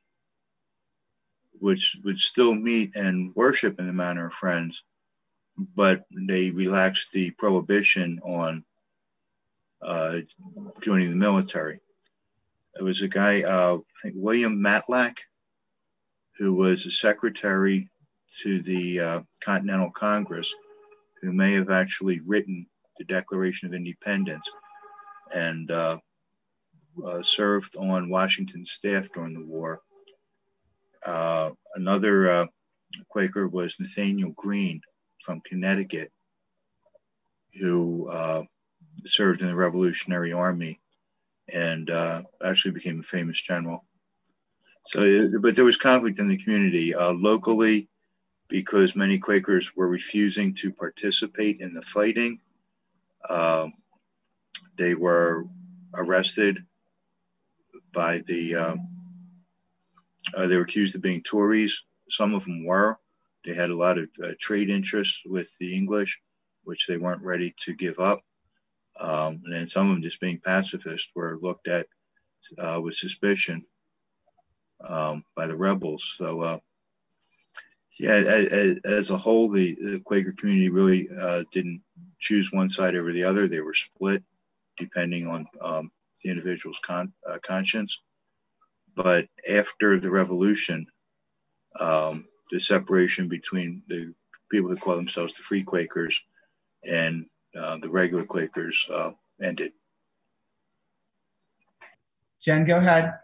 Speaker 3: which would still meet and worship in the manner of Friends, but they relaxed the prohibition on uh, joining the military. There was a guy, uh, I think William Matlack, who was a secretary to the uh, Continental Congress, who may have actually written the Declaration of Independence and uh, uh, served on Washington's staff during the war. Uh, another uh, Quaker was Nathaniel Greene from Connecticut, who uh, served in the Revolutionary Army and uh, actually became a famous general. So, but there was conflict in the community. Locally, because many Quakers were refusing to participate in the fighting. Uh, they were arrested by the, uh, they were accused of being Tories. Some of them were. They had a lot of uh, trade interests with the English, which they weren't ready to give up. Um, and then some of them just being pacifists were looked at uh, with suspicion um, by the rebels. So, uh, yeah, as, as, a whole, the, the Quaker community really uh, didn't choose one side over the other. They were split depending on um, the individual's con- uh, conscience. But after the revolution, um, the separation between the people who call themselves the Free Quakers and uh, the regular Quakers uh, ended.
Speaker 4: Jen, go ahead.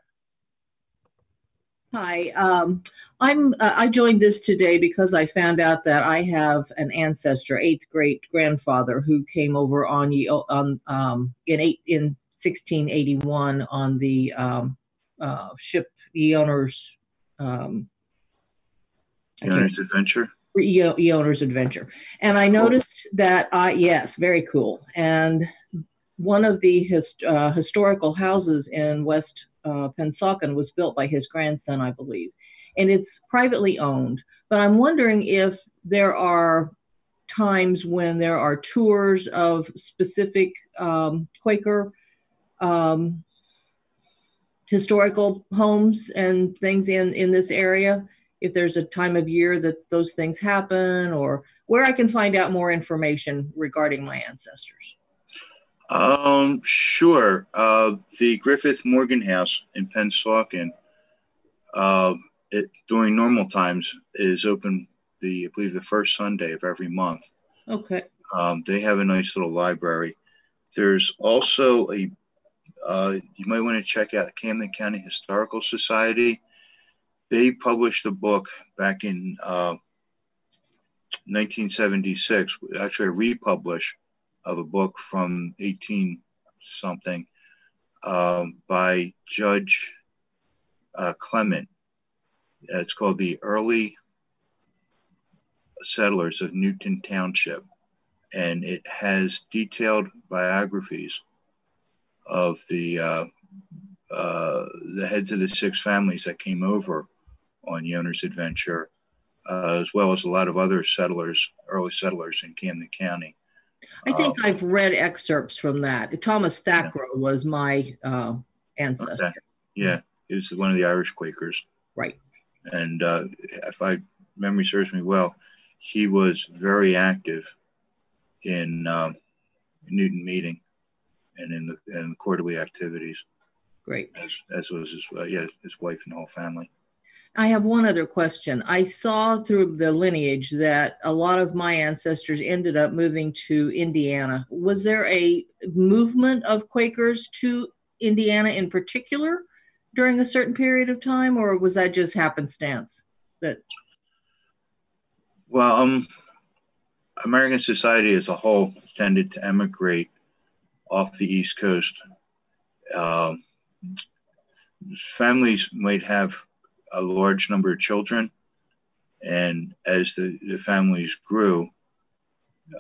Speaker 6: Hi, um, I'm. Uh, I joined this today because I found out that I have an ancestor, eighth great grandfather, who came over on on um, in eight in 1681 on the um, uh, ship the owner's um,
Speaker 3: the owner's adventure.
Speaker 6: E- owner's adventure, and I noticed cool. that I yes, very cool. And one of the uh, historical houses in West uh, Pennsauken was built by his grandson, I believe, and it's privately owned. But I'm wondering if there are times when there are tours of specific um, Quaker um, historical homes and things in in this area. If there's a time of year that those things happen, or where I can find out more information regarding my ancestors.
Speaker 3: Um, sure. Uh, the Griffith Morgan House in Pennsauken, uh, it, during normal times, is open the I believe the first Sunday of every month.
Speaker 6: Okay.
Speaker 3: Um, they have a nice little library. There's also a uh, you might want to check out Camden County Historical Society. They published a book back in uh, 1976, actually a republish of a book from 18 something um, by Judge uh, Clement. It's called The Early Settlers of Newton Township. And it has detailed biographies of the uh, uh, the heads of the six families that came over on Yoner's adventure, uh, as well as a lot of other settlers, early settlers in Camden County.
Speaker 6: I think um, I've read excerpts from that. Thomas Thackara yeah. was my uh, ancestor. Okay.
Speaker 3: Yeah, he was one of the Irish Quakers.
Speaker 6: Right.
Speaker 3: And uh, if I memory serves me well, he was very active in um, Newton meeting and in the and quarterly activities.
Speaker 6: Great.
Speaker 3: As, as was his uh, yeah his wife and whole family.
Speaker 6: I have one other question. I saw through the lineage that a lot of my ancestors ended up moving to Indiana. Was there a movement of Quakers to Indiana in particular during a certain period of time, or was that just happenstance? That
Speaker 3: well, um, American society as a whole tended to emigrate off the East Coast. Um, families might have a large number of children. And as the, the families grew,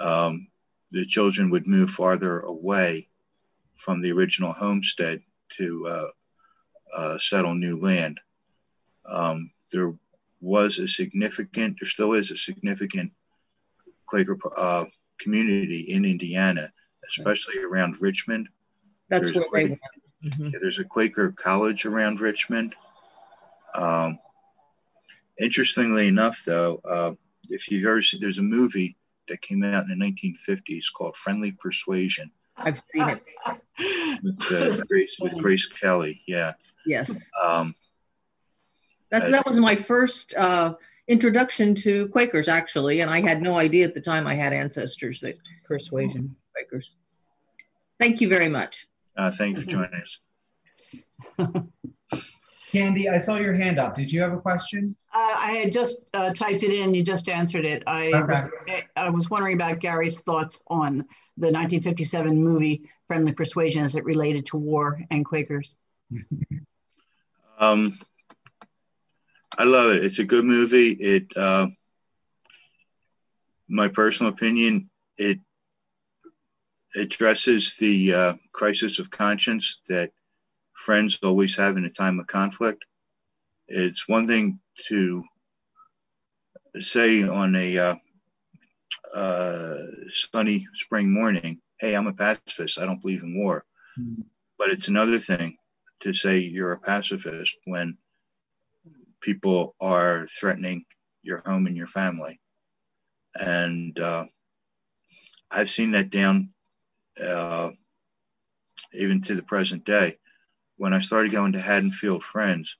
Speaker 3: um, the children would move farther away from the original homestead to uh, uh, settle new land. Um, there was a significant, there still is a significant Quaker uh, community in Indiana, especially around Richmond.
Speaker 6: That's there's where they went.
Speaker 3: Mm-hmm. Yeah, there's a Quaker college around Richmond. Um, interestingly enough, though, uh, if you've ever seen, there's a movie that came out in the 1950s called Friendly Persuasion.
Speaker 6: I've seen it.
Speaker 3: With, uh, Grace, with Grace Kelly, yeah.
Speaker 6: Yes. Um, that, that was my first uh, introduction to Quakers, actually, and I had no idea at the time I had ancestors that persuasion Quakers. Thank you very much.
Speaker 3: Uh, thank you for joining us. [laughs]
Speaker 4: Candy, I saw your hand up. Did you have a question?
Speaker 7: Uh, I had just uh, typed it in. You just answered it. I, okay. was, I was wondering about Gary's thoughts on the 1957 movie Friendly Persuasion as it related to war and Quakers. [laughs]
Speaker 3: um, I love it. It's a good movie. It uh, my personal opinion, it addresses the uh, crisis of conscience that friends always have in a time of conflict. It's one thing to say on a uh, uh, sunny spring morning, hey, I'm a pacifist. I don't believe in war. Mm-hmm. But it's another thing to say you're a pacifist when people are threatening your home and your family. And uh, I've seen that down uh, even to the present day. When I started going to Haddonfield Friends,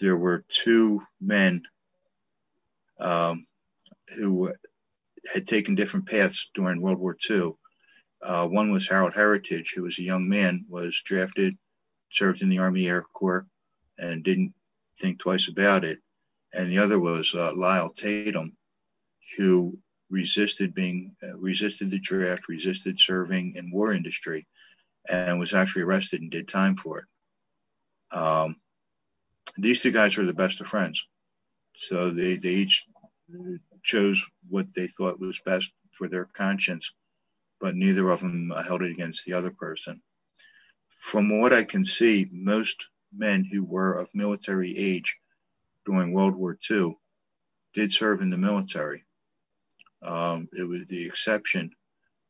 Speaker 3: there were two men um, who had taken different paths during World War II. Uh, one was Harold Heritage, who was a young man, was drafted, served in the Army Air Corps, and didn't think twice about it. And the other was uh, Lyle Tatum, who resisted being uh, resisted the draft, resisted serving in war industry, and was actually arrested and did time for it. Um, these two guys were the best of friends, so they they each chose what they thought was best for their conscience, but neither of them held it against the other person. From what I can see, most men who were of military age during World War II did serve in the military. Um, it was the exception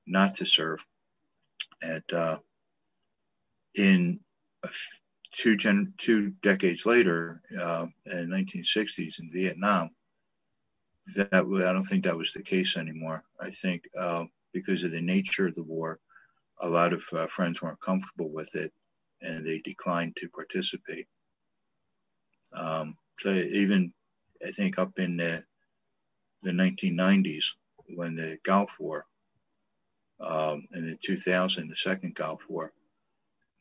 Speaker 3: not to serve. And uh, in two, gen- two decades later, uh, in 1960s in Vietnam, that I don't think that was the case anymore. I think uh, because of the nature of the war, a lot of uh, friends weren't comfortable with it, and they declined to participate. Um, so even I think up in the the 1990s, when the Gulf War, um, in the 2000, the second Gulf War,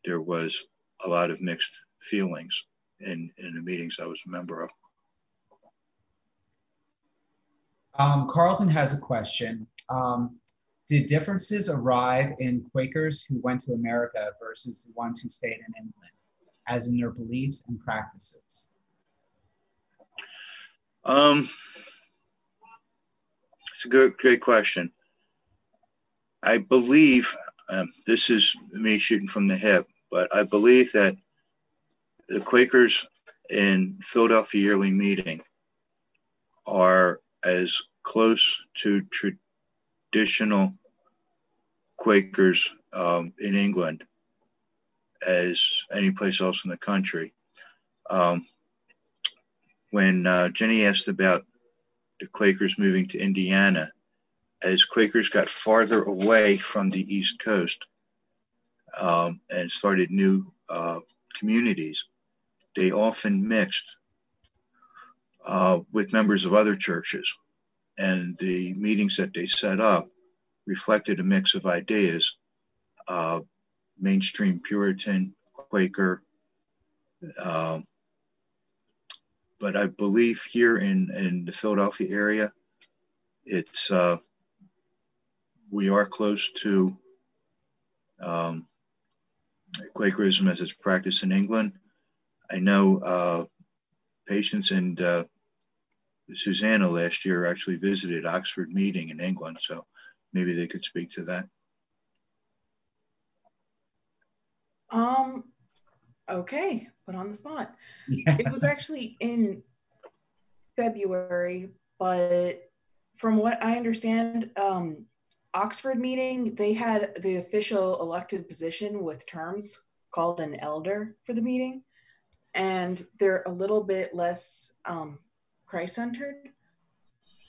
Speaker 3: there was a lot of mixed feelings in in the meetings I was a member of.
Speaker 4: Um, Carlton has a question. Um, did differences arrive in Quakers who went to America versus the ones who stayed in England, as in their beliefs and practices?
Speaker 3: Um, it's a good, great question. I believe um, this is me shooting from the hip, but I believe that the Quakers in Philadelphia yearly meeting are as close to traditional Quakers um, in England as any place else in the country. Um, when uh, Jenny asked about the Quakers moving to Indiana, as Quakers got farther away from the East Coast um, and started new uh, communities, they often mixed uh, with members of other churches and the meetings that they set up reflected a mix of ideas uh, mainstream Puritan, Quaker. Uh, but I believe here in, in the Philadelphia area, it's uh, we are close to um, Quakerism as it's practiced in England. I know uh, Patience and uh, Susanna last year actually visited Oxford Meeting in England, so maybe they could speak to that.
Speaker 2: Um, okay, put on the spot. Yeah. It was actually in February, but from what I understand, um, Oxford meeting, they had the official elected position with terms called an elder for the meeting. And they're a little bit less um, Christ centered.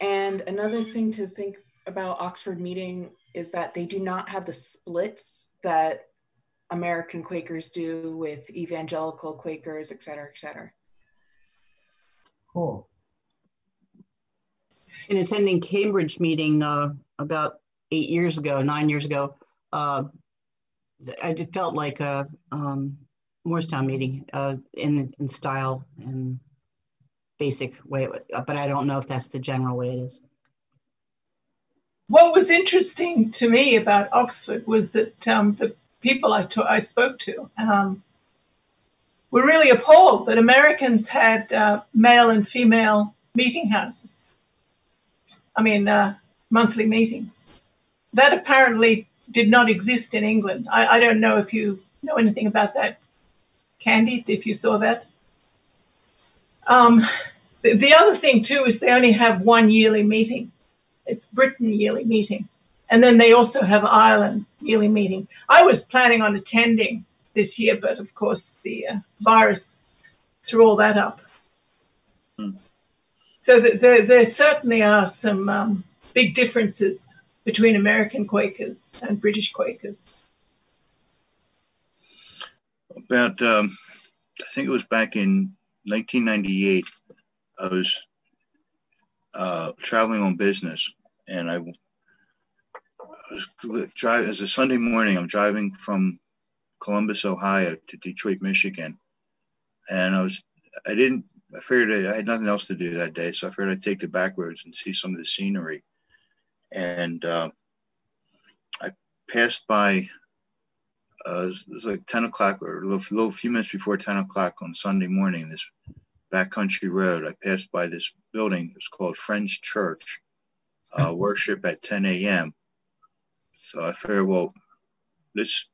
Speaker 2: And another thing to think about Oxford meeting is that they do not have the splits that American Quakers do with evangelical Quakers, et cetera, et cetera.
Speaker 4: Cool.
Speaker 7: In attending Cambridge meeting uh, about eight years ago, nine years ago, uh, I felt like a um, Moorestown meeting uh, in in style and basic way, but I don't know if that's the general way it is.
Speaker 8: What was interesting to me about Oxford was that um, the people I, I spoke to um, were really appalled that Americans had uh, male and female meeting houses. I mean, uh, monthly meetings. That apparently did not exist in England. I, I don't know if you know anything about that, Candy, if you saw that. Um, the, the other thing, too, is they only have one yearly meeting. It's Britain yearly meeting. And then they also have Ireland yearly meeting. I was planning on attending this year, but of course the uh, virus threw all that up. Hmm. So the, the, there certainly are some um, big differences between American Quakers and British Quakers.
Speaker 3: About, um, I think it was back in 1998, I was uh, traveling on business and I, Was driving, as a Sunday morning, I'm driving from Columbus, Ohio to Detroit, Michigan. And I was, I didn't, I figured I had nothing else to do that day. So I figured I'd take the back roads and see some of the scenery. And uh, I passed by, uh, it was like 10 o'clock or a little, little few minutes before 10 o'clock on Sunday morning, this backcountry road. I passed by this building. It's called Friends Church, uh, worship at 10 a.m. So I figured, well, this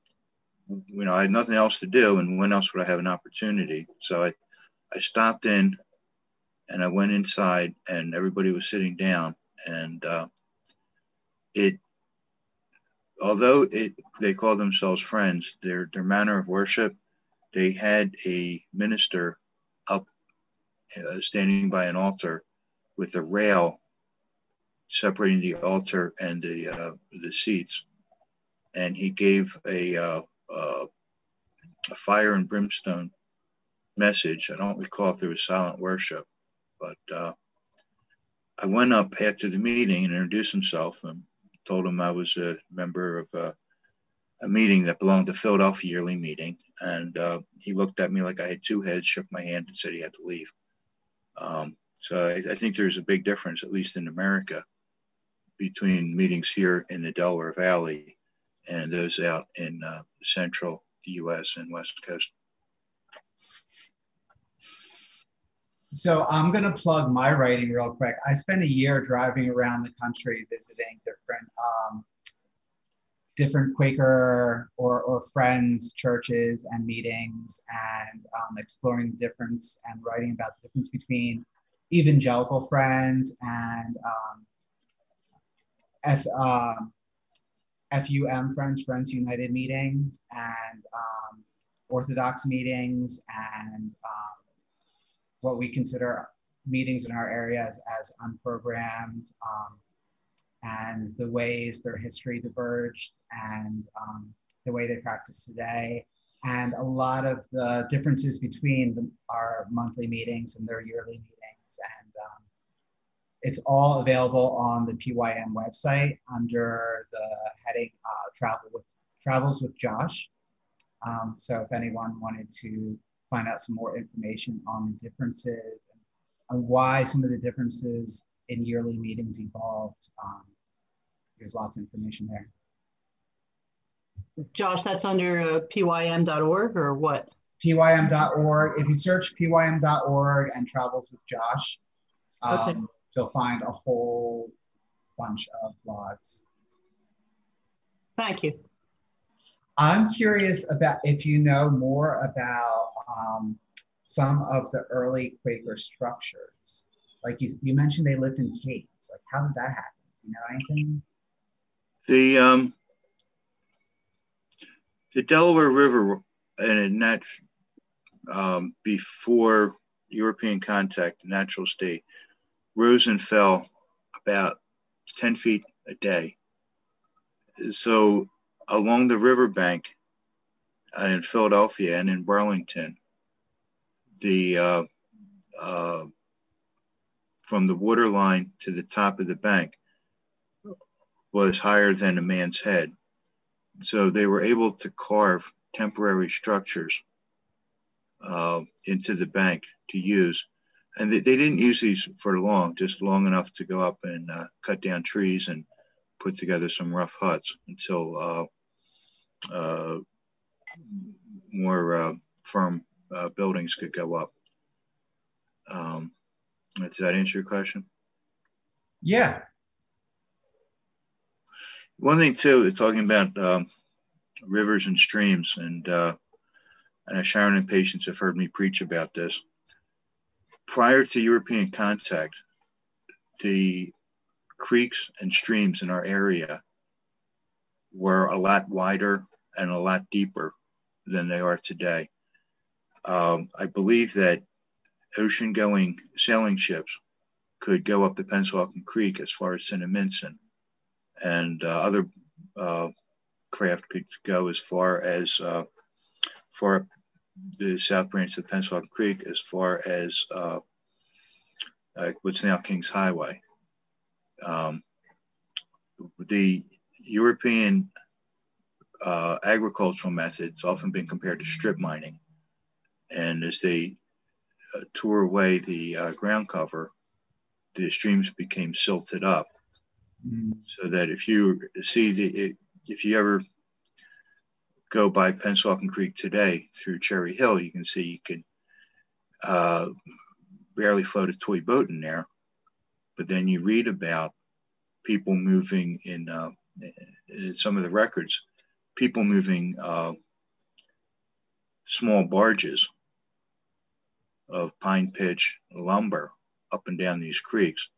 Speaker 3: you know, I had nothing else to do, and when else would I have an opportunity? So I, I stopped in, and I went inside, and everybody was sitting down, and uh, it, although it, they call themselves friends, their their manner of worship, they had a minister up, uh, standing by an altar, with a rail separating the altar and the uh, the seats, and he gave a uh, uh, a fire and brimstone message. I don't recall if there was silent worship, but uh, I went up after the meeting and introduced himself and told him I was a member of uh, a meeting that belonged to Philadelphia yearly meeting. And uh, he looked at me like I had two heads, shook my hand, and said he had to leave. Um, so I, I, think there's a big difference, at least in America, between meetings here in the Delaware Valley and those out in uh, central U.S. and West Coast.
Speaker 4: So I'm going to plug my writing real quick. I spent a year driving around the country visiting different um, different Quaker or, or friends, churches, and meetings, and um, exploring the difference and writing about the difference between evangelical friends and um, F, um, FUM Friends Friends United meeting and um, Orthodox meetings and um, what we consider meetings in our area as, unprogrammed um, and the ways their history diverged and um, the way they practice today. And a lot of the differences between the, our monthly meetings and their yearly meetings it's all available on the PYM website under the heading uh, Travel with Travels with Josh. Um, so if anyone wanted to find out some more information on the differences and, and why some of the differences in yearly meetings evolved, um, there's lots of information there.
Speaker 7: Josh, that's under uh, pym.org or what?
Speaker 4: pym.org. If you search pym.org and travels with Josh, um, okay you'll find a whole bunch of blogs.
Speaker 7: Thank you.
Speaker 4: I'm curious about if you know more about um, some of the early Quaker structures. Like you, you mentioned, they lived in caves. Like, how did that happen? Do you know anything?
Speaker 3: The um, the Delaware River and that um, before European contact, natural state, rose and fell about 10 feet a day. So along the riverbank uh, in Philadelphia and in Burlington, the uh, uh, from the water line to the top of the bank was higher than a man's head. So they were able to carve temporary structures uh, into the bank to use and they, they didn't use these for long, just long enough to go up and uh, cut down trees and put together some rough huts until uh, uh, more uh, firm uh, buildings could go up. Um, does that answer your question?
Speaker 4: Yeah.
Speaker 3: one thing too is talking about um, rivers and streams, and uh, and Sharon and Patience have heard me preach about this. Prior to European contact, the creeks and streams in our area were a lot wider and a lot deeper than they are today. Um, I believe that ocean going sailing ships could go up the Pennsauken Creek as far as Cinnaminson, and uh, other uh, craft could go as far as uh, far the south branch of Pennsauken Creek, as far as uh, what's now Kings Highway. Um, the European uh, agricultural methods often been compared to strip mining. And as they uh, tore away the uh, ground cover, the streams became silted up. Mm. So that if you see the, if you ever go by Pennsauken Creek today through Cherry Hill, you can see you can uh, barely float a toy boat in there. But then you read about people moving in, uh, in some of the records people moving uh, small barges of pine pitch lumber up and down these creeks.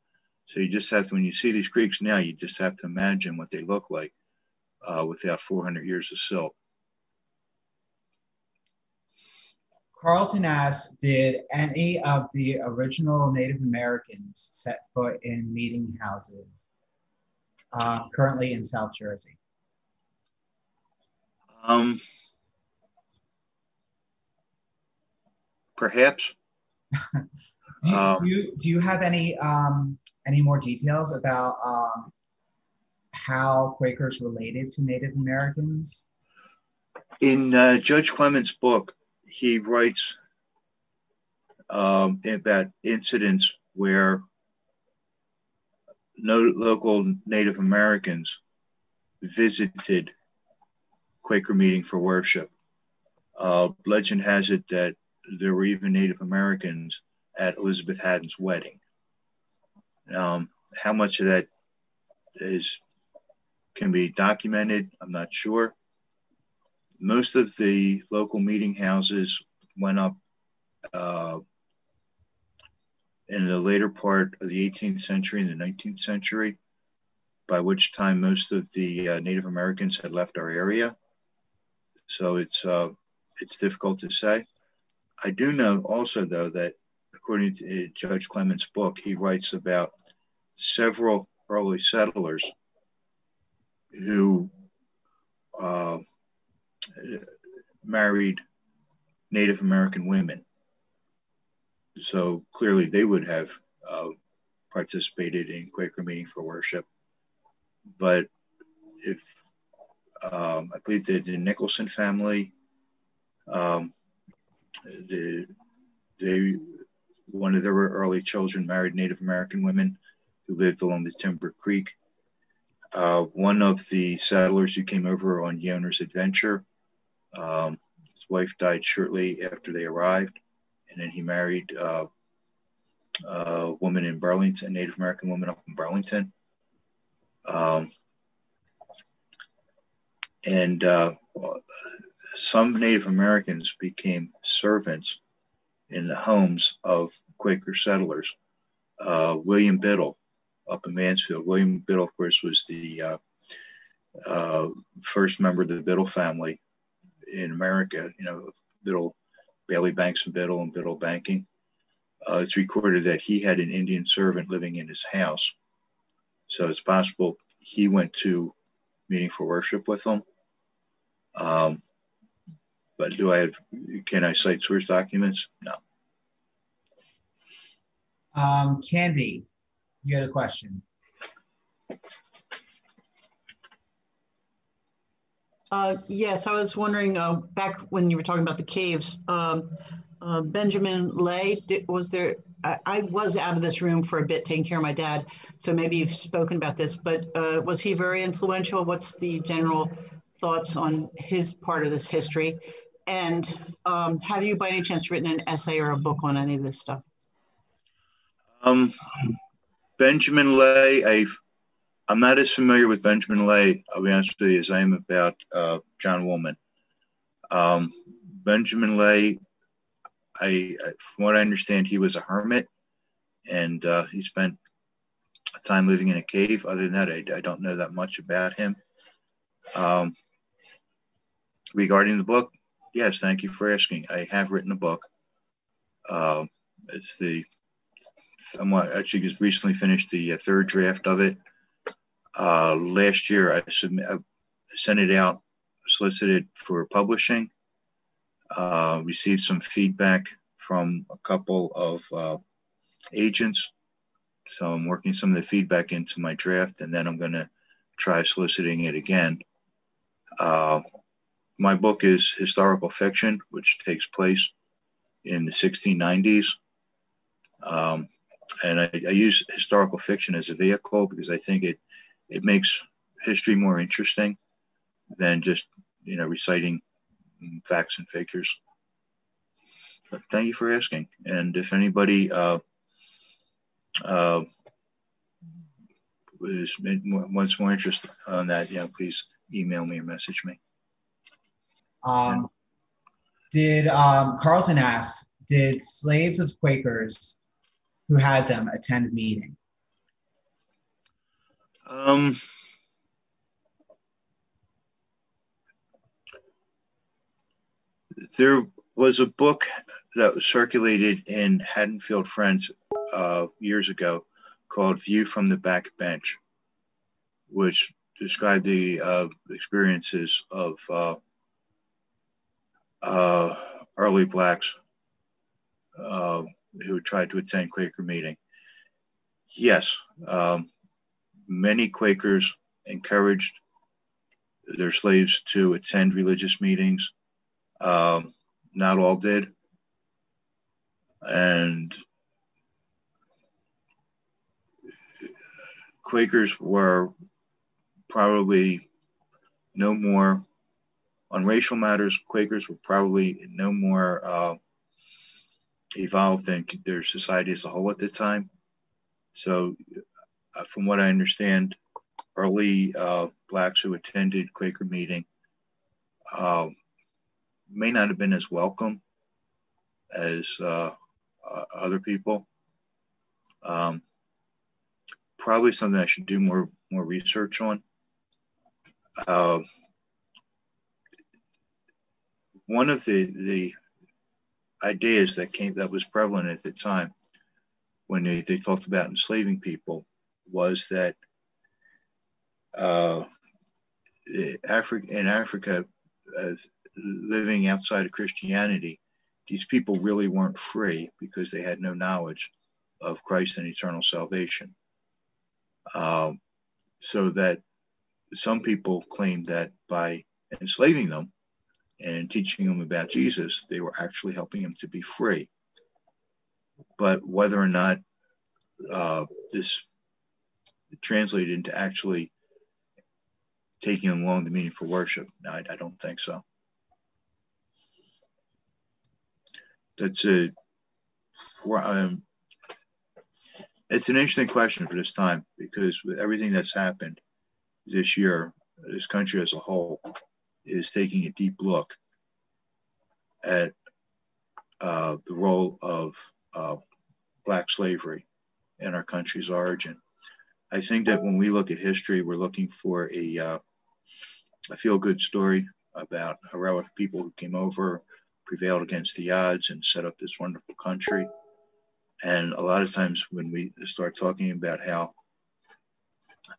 Speaker 3: So you just have to, when you see these creeks now, you just have to imagine what they look like uh, without 400 years of silt.
Speaker 4: Carlton asks, did any of the original Native Americans set foot in meeting houses uh, currently in South Jersey?
Speaker 3: Um, perhaps. [laughs]
Speaker 4: do, you, um, do, you, do you have any um, any more details about um, how Quakers related to Native Americans?
Speaker 3: In uh, Judge Clement's book, he writes um, about incidents where no local Native Americans visited Quaker meeting for worship. Uh, legend has it that there were even Native Americans at Elizabeth Haddon's wedding. Um, how much of that is can be documented, I'm not sure. Most of the local meeting houses went up uh, in the later part of the 18th century and the 19th century, by which time most of the uh, Native Americans had left our area. So it's uh, it's difficult to say. I do know also though that according to Judge Clement's book, he writes about several early settlers who uh, married Native American women. So clearly they would have uh, participated in Quaker meeting for worship. But if um, I believe the, the Nicholson family, um, the, they, one of their early children married Native American women who lived along the Timber Creek. Uh, one of the settlers who came over on Yoner's adventure, um, his wife died shortly after they arrived, and then he married uh, a woman in Burlington, a Native American woman up in Burlington. Um, and uh, some Native Americans became servants in the homes of Quaker settlers. Uh, William Biddle up in Mansfield. William Biddle, of course, was the uh, uh, first member of the Biddle family in America. You know, Biddle, Bailey Banks and Biddle and Biddle Banking. Uh, it's recorded that he had an Indian servant living in his house. So it's possible he went to meeting for worship with them. Um, but do I have, can I cite source documents? No.
Speaker 4: Um, Candy, you had a question.
Speaker 7: Uh, yes, I was wondering uh, back when you were talking about the caves, um, uh, Benjamin Lay, did, was there, I, I, was out of this room for a bit taking care of my dad, so maybe you've spoken about this, but uh, was he very influential? What's the general thoughts on his part of this history? And um, have you, by any chance, written an essay or a book on any of this stuff?
Speaker 3: Um, Benjamin Lay, I I'm not as familiar with Benjamin Lay, I'll be honest with you, as I am about uh, John Woolman. Um, Benjamin Lay, I, from what I understand, he was a hermit and uh, he spent time living in a cave. Other than that, I, I don't know that much about him. Um, regarding the book, yes, thank you for asking. I have written a book. Uh, it's the somewhat actually just recently finished the uh, third draft of it. Uh, last year, I, submit, I sent it out, solicited for publishing. Uh, received some feedback from a couple of uh, agents. So I'm working some of the feedback into my draft, and then I'm going to try soliciting it again. Uh, my book is historical fiction, which takes place in the 1690s. Um, and I, I, use historical fiction as a vehicle because I think it it makes history more interesting than just you know reciting facts and figures. But thank you for asking. And if anybody uh, uh, is wants more interest on that, yeah, please email me or message me.
Speaker 4: Um, did um, Carlton ask, did slaves of Quakers who had them attend meeting?
Speaker 3: Um, there was a book that was circulated in Haddonfield Friends uh, years ago called View from the Back Bench, which described the uh, experiences of uh, uh early blacks uh, who tried to attend Quaker meeting. Yes, um, many Quakers encouraged their slaves to attend religious meetings. Um, not all did. And Quakers were probably no more on racial matters. Quakers were probably no more uh, evolved than their society as a whole at the time. So, uh, from what I understand, early uh, blacks who attended Quaker meeting uh, may not have been as welcome as uh, uh, other people. Um, probably something I should do more more research on. Uh, one of the the ideas that came that was prevalent at the time when they, they talked about enslaving people was that uh, Africa in Africa, uh, living outside of Christianity, these people really weren't free because they had no knowledge of Christ and eternal salvation. Um, so that some people claimed that by enslaving them and teaching them about Jesus, they were actually helping them to be free. But whether or not uh, this translated into actually taking along the meaning for worship, I, I don't think so. That's a um, it's an interesting question for this time because with everything that's happened this year, this country as a whole is taking a deep look at uh, the role of uh, Black slavery in our country's origin. I think that when we look at history, we're looking for a, uh, a feel good story about heroic people who came over, prevailed against the odds, and set up this wonderful country. And a lot of times when we start talking about how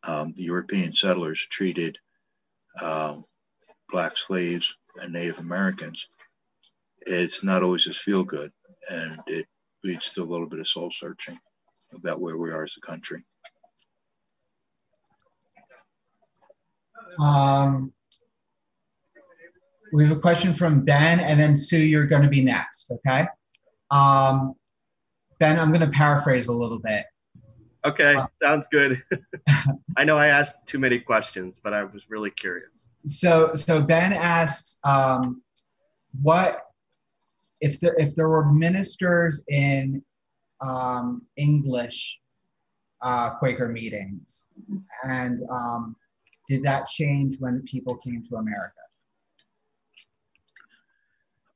Speaker 3: um, the European settlers treated um, Black slaves and Native Americans, it's not always just feel good. And it leads to a little bit of soul searching about where we are as a country.
Speaker 4: Um, we have a question from Ben, and then Sue, you're going to be next, okay? Um, Ben, I'm going to paraphrase a little bit.
Speaker 9: Okay, uh, sounds good. [laughs] I know I asked too many questions, but I was really curious.
Speaker 4: So, so Ben asked, um, what if there if there were ministers in um, English uh, Quaker meetings. And um, did that change when people came to America?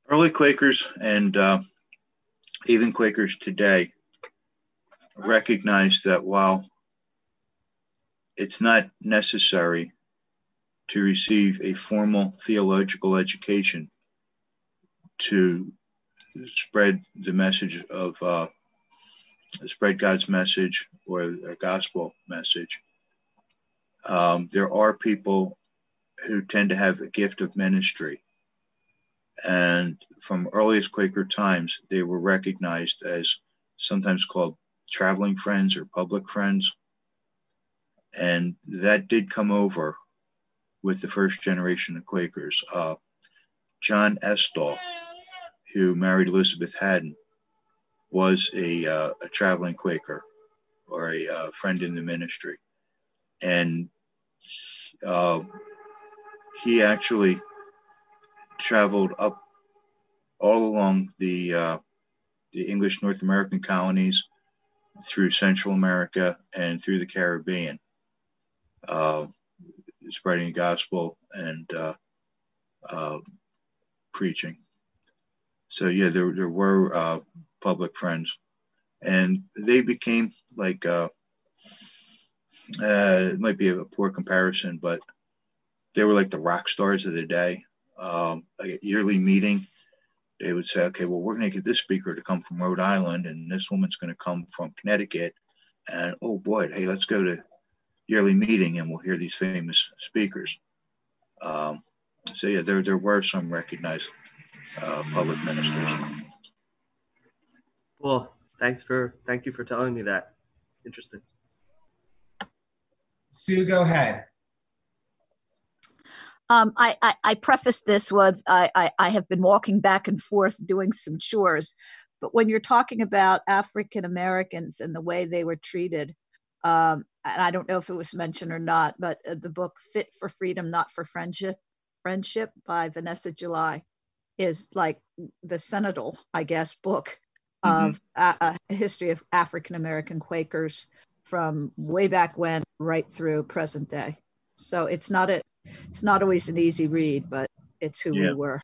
Speaker 3: Early Quakers and uh, even Quakers today recognize that while it's not necessary to receive a formal theological education to spread the message of uh, spread God's message or a gospel message. Um, there are people who tend to have a gift of ministry. And from earliest Quaker times, they were recognized as sometimes called traveling friends or public friends. And that did come over with the first generation of Quakers. Uh, John Estaugh, who married Elizabeth Haddon, was a, uh, a traveling Quaker or a uh, friend in the ministry. And uh, he actually traveled up all along the, uh, the English North American colonies through Central America and through the Caribbean, uh, spreading the gospel and uh, uh, preaching. So yeah, there there were uh, public friends, and they became like uh, it might be a poor comparison, but they were like the rock stars of the day. Um, a yearly meeting, they would say, okay, well, we're going to get this speaker to come from Rhode Island, and this woman's going to come from Connecticut. And oh boy, hey, let's go to yearly meeting and we'll hear these famous speakers. Um, so yeah, there, there were some recognized uh, public ministers.
Speaker 9: Well, thanks for, thank you for telling me that. Interesting.
Speaker 4: Sue, go ahead.
Speaker 10: Um, I, I, I preface this with I, I, I have been walking back and forth doing some chores, but when you're talking about African Americans and the way they were treated, um, and I don't know if it was mentioned or not, but uh, the book "Fit for Freedom, Not for Friendship," Friendship by Vanessa Julye, is like the seminal, I guess, book mm-hmm. of a, a history of African American Quakers from way back when right through present day. So it's not a it's not always an easy read, but it's who yeah. we were.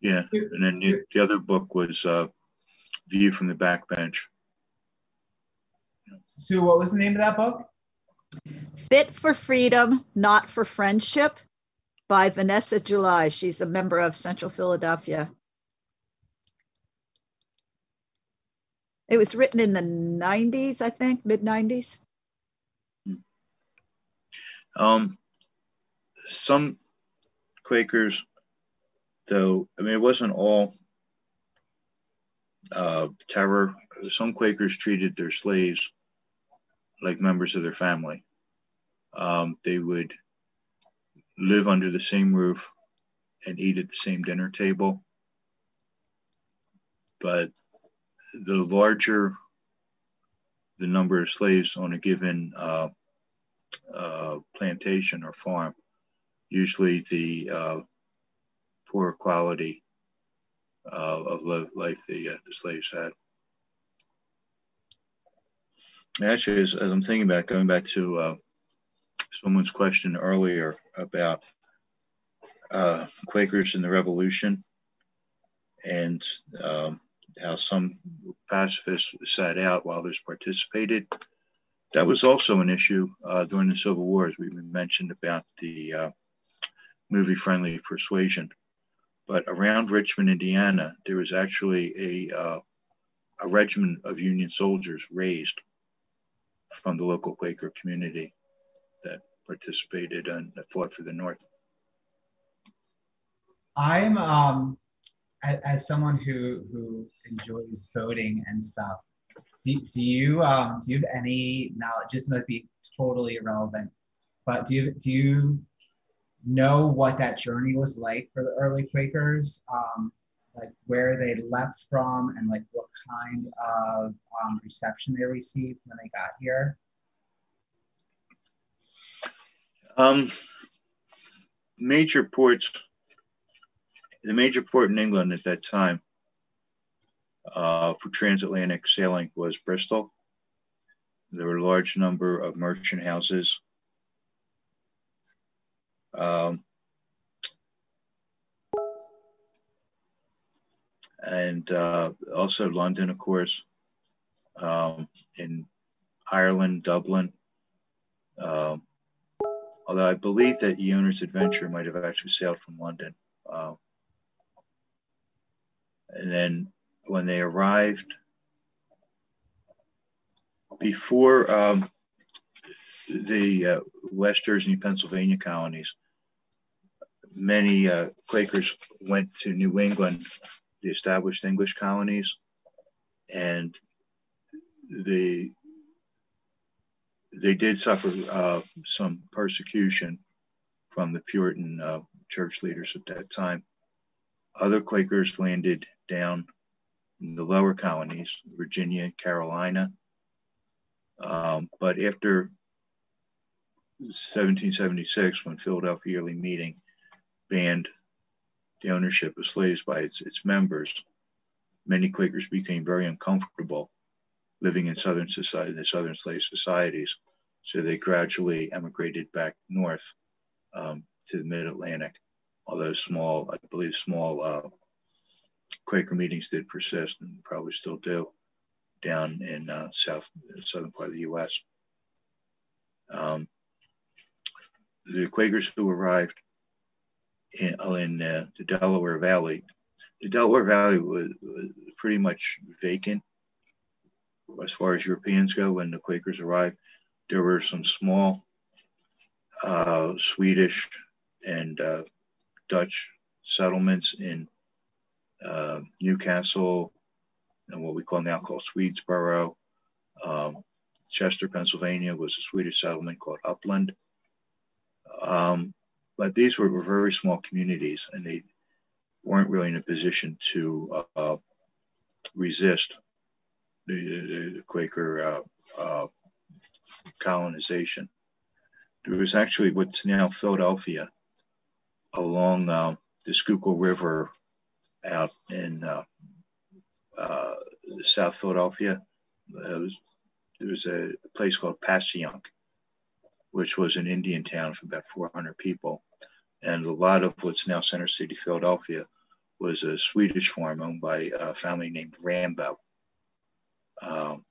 Speaker 3: Yeah, and then the, the other book was uh, View from the Backbench.
Speaker 4: Sue, what was the name of that book?
Speaker 10: Fit for Freedom, Not for Friendship by Vanessa Julye. She's a member of Central Philadelphia. It was written in the 90s, I think, mid 90s.
Speaker 3: Um, some Quakers, though, I mean, it wasn't all uh, terror. Some Quakers treated their slaves like members of their family. Um, they would live under the same roof and eat at the same dinner table. But the larger the number of slaves on a given uh, uh, plantation or farm, usually the uh, poor quality uh, of life the, uh, the slaves had. Actually, as, as, I'm thinking about going back to uh, someone's question earlier about Quakers in the Revolution and um, how some pacifists sat out while others participated that was also an issue uh, during the Civil War, as we mentioned about the uh, movie Friendly Persuasion. But around Richmond, Indiana, there was actually a, uh, a regiment of Union soldiers raised from the local Quaker community that participated and fought for the North.
Speaker 4: I'm, um, as, someone who, who enjoys voting and stuff, do, do you um, do you have any knowledge? This must be totally irrelevant, but do you do you know what that journey was like for the early Quakers? Um, like where they left from and like what kind of um, reception they received when they got here?
Speaker 3: Um, major ports, the major port in England at that time uh, for transatlantic sailing was Bristol. there were a large number of merchant houses. Um, and uh, also London, of course, um, in Ireland, Dublin. Um, although I believe that Owner's Adventure might have actually sailed from London. Uh, and then when they arrived, before um, the uh, West Jersey and Pennsylvania colonies, many uh, Quakers went to New England, the established English colonies, and the they did suffer uh, some persecution from the Puritan uh, church leaders at that time. Other Quakers landed down in the lower colonies, Virginia, Carolina. Um, but after 1776, when Philadelphia Yearly Meeting banned the ownership of slaves by its, its members, many Quakers became very uncomfortable living in Southern society, the Southern slave societies. So they gradually emigrated back north um, to the Mid Atlantic. Although small, I believe small uh, Quaker meetings did persist and probably still do down in uh, south southern part of the U.S. Um, the Quakers who arrived in, in uh, the Delaware Valley, the Delaware Valley was, was pretty much vacant as far as Europeans go, when the Quakers arrived, there were some small uh, Swedish and uh, Dutch settlements in uh, Newcastle and what we call now called Swedesboro. Um, Chester, Pennsylvania was a Swedish settlement called Upland. Um, but these were, were, very small communities and they weren't really in a position to uh, resist the, the Quaker uh, uh, colonization. There was actually what's now Philadelphia along uh, the Schuylkill River out in uh, uh, South Philadelphia. There was, there was a place called Passyunk, which was an Indian town of about 400 people. And a lot of what's now Center City, Philadelphia, was a Swedish farm owned by a family named Rambo. Um,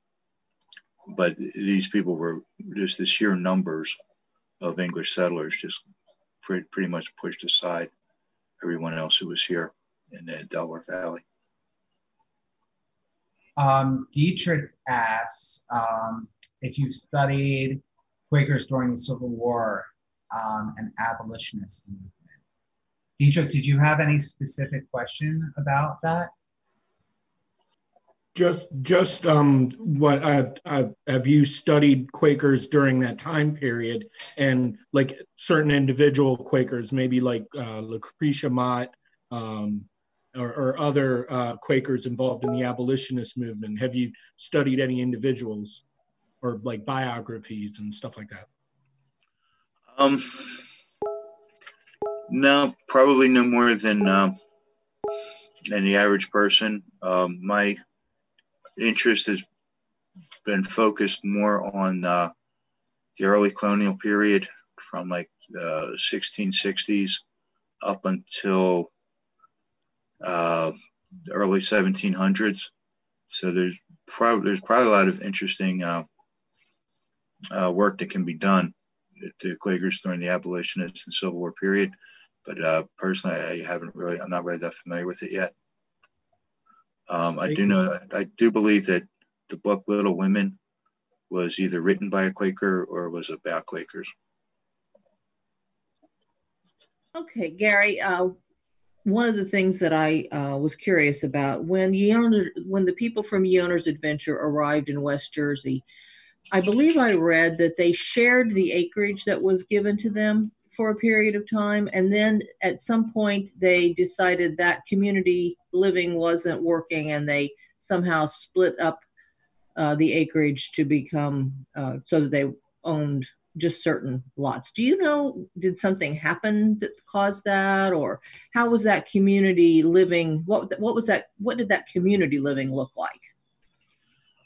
Speaker 3: but these people were just the sheer numbers of English settlers just pretty, pretty much pushed aside everyone else who was here in the Delaware Valley.
Speaker 4: Um, Dietrich asks um, if you studied Quakers during the Civil War um, and abolitionist movement. Dietrich, did you have any specific question about that?
Speaker 11: Just, just um, what uh, uh, have you studied Quakers during that time period, and like certain individual Quakers, maybe like uh, Lucretia Mott um, or, or, other uh, Quakers involved in the abolitionist movement? Have you studied any individuals or like biographies and stuff like that?
Speaker 3: Um, no, probably no more than uh, than the average person. Um, my interest has been focused more on uh, the early colonial period from like uh, 1660s up until uh, the early 1700s. So there's probably there's probably a lot of interesting uh, uh, work that can be done to Quakers during the abolitionist and Civil War period. But uh, personally, I haven't really I'm not really that familiar with it yet. Um, I do know, I do believe that the book Little Women was either written by a Quaker or was about Quakers.
Speaker 6: Okay, Gary. Uh, one of the things that I uh, was curious about when when the people from Owner's Adventure arrived in West Jersey, I believe I read that they shared the acreage that was given to them for a period of time. And then at some point, they decided that community living wasn't working and they somehow split up uh, the acreage to become uh, so that they owned just certain lots. Do you know, did something happen that caused that? Or how was that community living? What, what was that? What did that community living look like?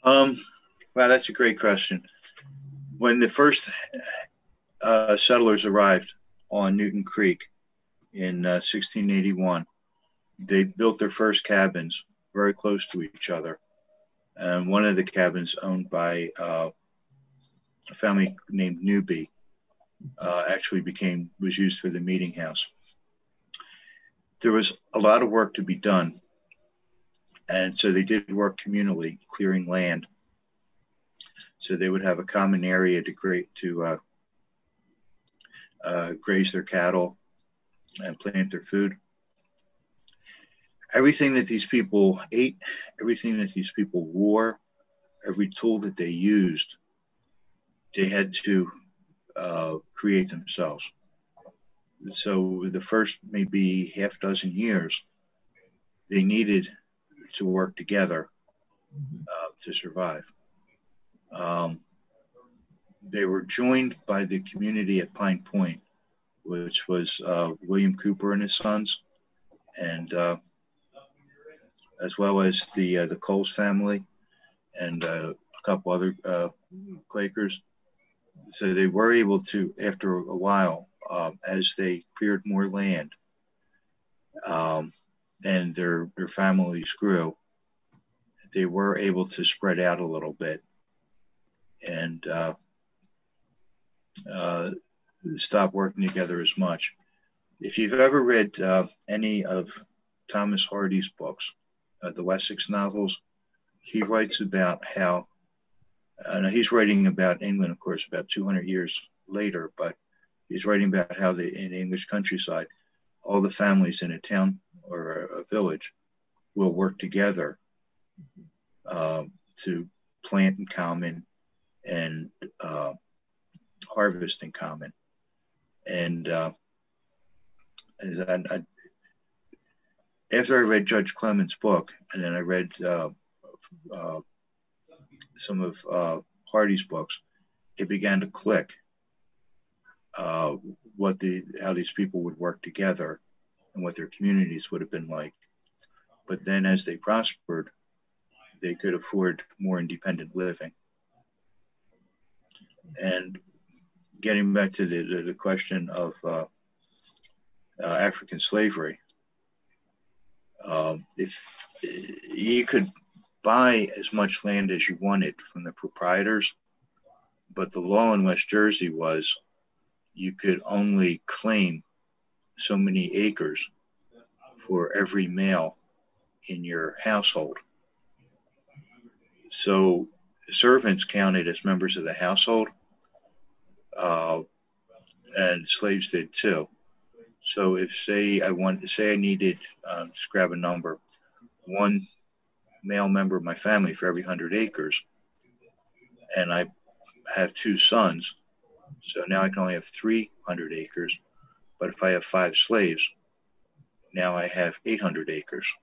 Speaker 3: Um, well, that's a great question. when the first uh, settlers arrived on Newton Creek in uh, 1681, they built their first cabins very close to each other. And one of the cabins owned by uh, a family named Newby uh, actually became was used for the meeting house. There was a lot of work to be done, and so they did work communally, clearing land. So they would have a common area to great to uh, uh, graze their cattle and plant their food. Everything that these people ate, everything that these people wore, every tool that they used, they had to uh, create themselves. So the first maybe half dozen years, they needed to work together uh, to survive. Um, they were joined by the community at Pine Point, which was uh, William Cooper and his sons, and uh, as well as the uh, the Coles family and uh, a couple other uh, Quakers. So they were able to, after a while, um, as they cleared more land um, and their their families grew, they were able to spread out a little bit and uh, uh, stop working together as much. If you've ever read uh, any of Thomas Hardy's books, uh, the Wessex novels, he writes about how, and he's writing about England, of course, about 200 years later, but he's writing about how the, in English countryside, all the families in a town or a, a village will work together um, to plant in common and uh, harvest in common. And uh, I, I, after I read Judge Clement's book, and then I read uh, uh some of uh, Hardy's books, it began to click uh, what the how these people would work together and what their communities would have been like. But then, as they prospered, they could afford more independent living. And getting back to the, the, the question of uh, uh, African slavery, um, if you could buy as much land as you wanted from the proprietors, but the law in West Jersey was you could only claim so many acres for every male in your household. So servants counted as members of the household, uh, and slaves did too. So if say I want say I needed uh, just grab a number, one male member of my family for every hundred acres, and I have two sons, so now I can only have 300 acres. But if I have five slaves, now I have 800 acres.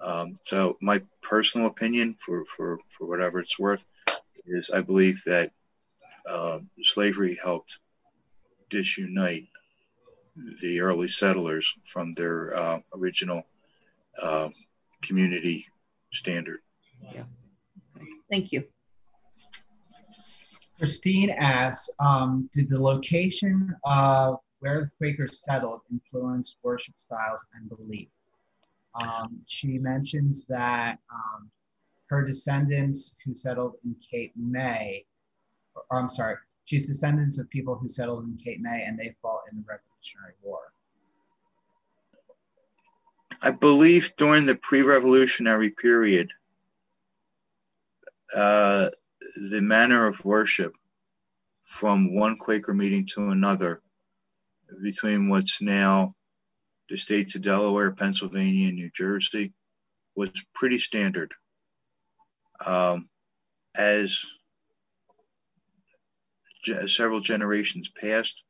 Speaker 3: Um, so my personal opinion, for, for, for whatever it's worth, is I believe that uh, slavery helped disunite the early settlers from their uh, original uh, community standard.
Speaker 6: Yeah. Thank you.
Speaker 4: Christine asks, um, did the location of where the Quakers settled influence worship styles and belief? Um, she mentions that um, her descendants who settled in Cape May, or, or, I'm sorry, she's descendants of people who settled in Cape May and they fought in the Revolutionary War.
Speaker 3: I believe during the pre-revolutionary period, uh, the manner of worship from one Quaker meeting to another between what's now the states of Delaware, Pennsylvania, and New Jersey was pretty standard. Um, as ge- several generations passed,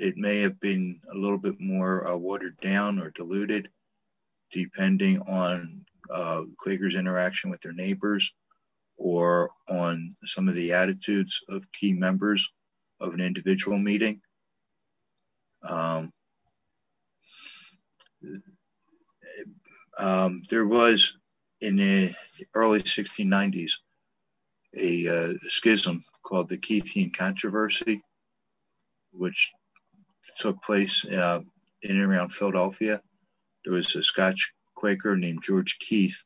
Speaker 3: it may have been a little bit more uh, watered down or diluted, depending on uh, Quakers' interaction with their neighbors or on some of the attitudes of key members of an individual meeting. Um, um, there was in the early 1690s a uh, schism called the Keithian Controversy, which took place uh, in and around Philadelphia. There was a Scotch Quaker named George Keith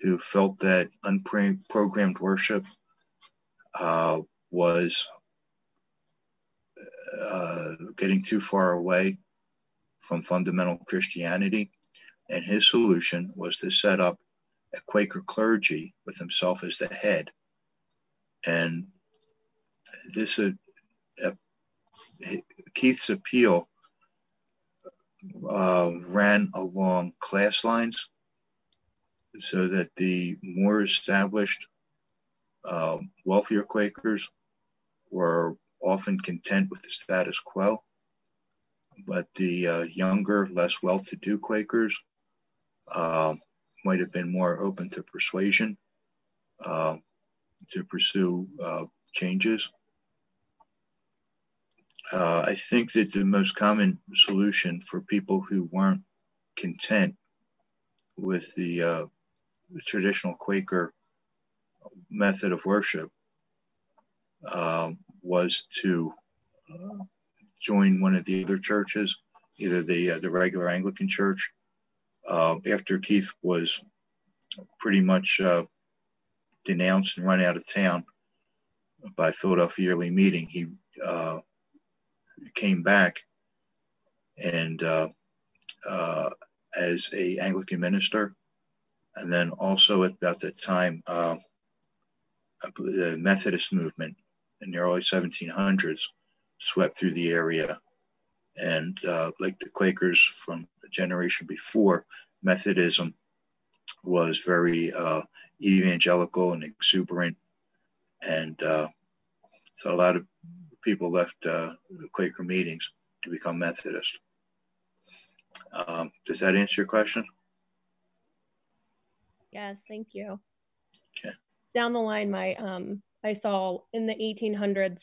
Speaker 3: who felt that unprogrammed worship uh, was uh, getting too far away from fundamental Christianity. And his solution was to set up a Quaker clergy with himself as the head. And this uh, Keith's appeal uh, ran along class lines so that the more established, uh, wealthier Quakers were often content with the status quo, but the uh, younger, less well to do Quakers uh, might have been more open to persuasion uh, to pursue uh, changes. Uh, I think that the most common solution for people who weren't content with the, uh, the traditional Quaker method of worship um, was to join one of the other churches, either the uh, the regular Anglican Church. Uh, after Keith was pretty much uh, denounced and run out of town by Philadelphia Yearly Meeting, he uh, came back and uh, uh, as a Anglican minister, and then also at about that time, the Methodist movement in the early 1700s swept through the area. And uh, like the Quakers from a generation before, Methodism was very uh, evangelical and exuberant. And uh, so a lot of people left uh, Quaker meetings to become Methodist. Um, does that answer your question?
Speaker 12: Yes, thank you.
Speaker 3: Okay.
Speaker 12: Down the line, my um, I saw in the 1800s,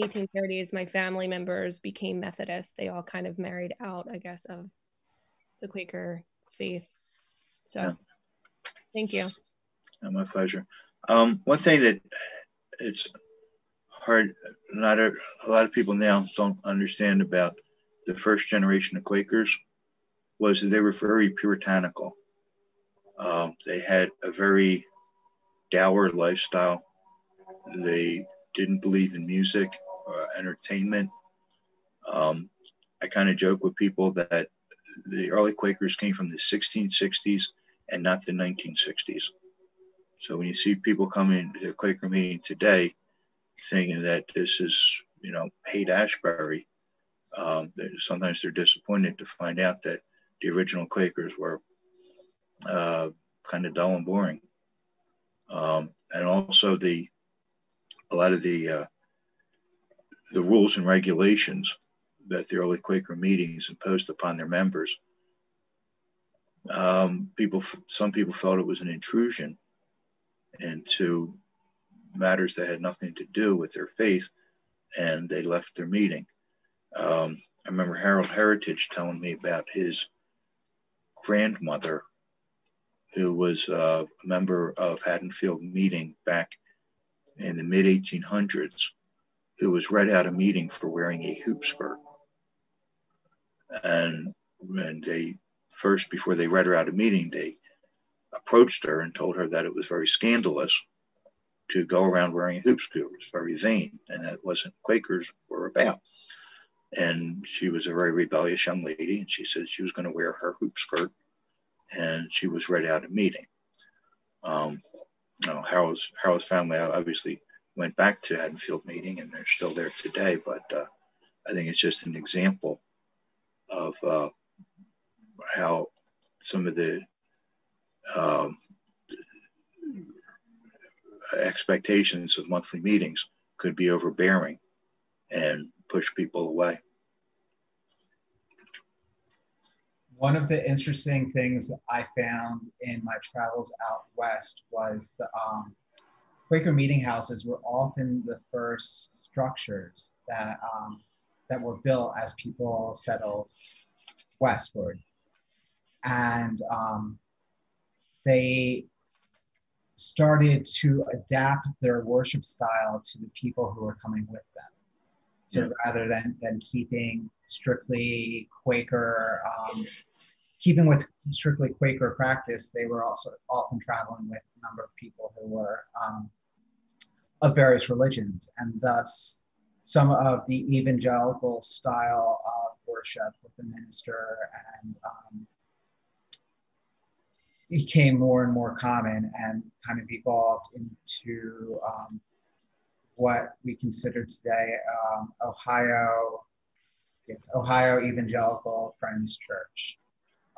Speaker 12: 1830s, my family members became Methodist. They all kind of married out, I guess, of the Quaker faith. So, yeah. thank you.
Speaker 3: Yeah, my pleasure. Um, one thing that it's hard, a, a lot of people now don't understand about the first generation of Quakers was they were very puritanical. Um, they had a very dour lifestyle. They didn't believe in music or entertainment. Um, I kind of joke with people that the early Quakers came from the 1660s and not the 1960s. So when you see people coming to a Quaker meeting today thinking that this is, you know, Haight-Ashbury, um, sometimes they're disappointed to find out that the original Quakers were uh, kind of dull and boring. Um, and also the a lot of the uh, the rules and regulations that the early Quaker meetings imposed upon their members. Um, people, some people felt it was an intrusion into matters that had nothing to do with their faith, and they left their meeting. Um, I remember Harold Heritage telling me about his grandmother, who was uh, a member of Haddonfield meeting back in the mid 1800s who was read out of meeting for wearing a hoop skirt. And, when they first, before they read her out of meeting, they approached her and told her that it was very scandalous to go around wearing hoop skirts, very vain, and that wasn't Quakers were about. And she was a very rebellious young lady, and she said she was going to wear her hoop skirt, and she was read out a meeting. Um, you know, Harold's, Harold's family obviously went back to Haddonfield meeting and they're still there today. But uh, I think it's just an example of uh, how some of the um, expectations of monthly meetings could be overbearing and push people away.
Speaker 4: One of the interesting things that I found in my travels out west was the um, Quaker meeting houses were often the first structures that um, that were built as people settled westward, and um, they started to adapt their worship style to the people who were coming with them. So
Speaker 3: Yeah.
Speaker 4: rather than, than keeping strictly Quaker, um, keeping with strictly Quaker practice, they were also often traveling with a number of people who were um, of various religions, and thus some of the evangelical style of worship with the minister and um, became more and more common and kind of evolved into um, what we consider today um, Ohio, yes, Ohio Evangelical Friends Church,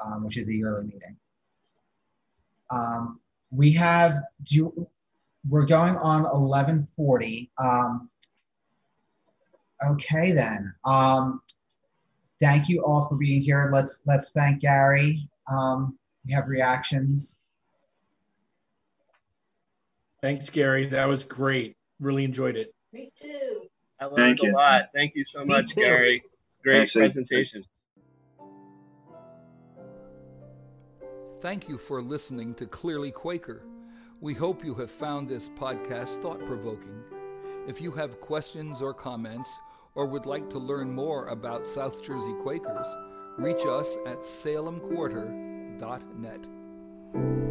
Speaker 4: um, which is a yearly meeting. Um, we have, do we're going on 1140. Um, okay then. Um, thank you all for being here. Let's let's thank Gary. Um, we have reactions.
Speaker 11: Thanks, Gary. That was great. Really enjoyed it.
Speaker 6: Me too.
Speaker 9: I learned
Speaker 3: Thank
Speaker 9: a
Speaker 3: you.
Speaker 9: lot. Thank you so
Speaker 7: Me
Speaker 9: much,
Speaker 7: too.
Speaker 9: Gary. It's a great
Speaker 3: Thanks, Ed.
Speaker 9: presentation.
Speaker 1: Thank you for listening to Clearly Quaker. We hope you have found this podcast thought-provoking. If you have questions or comments or would like to learn more about South Jersey Quakers, reach us at salemquarter.net.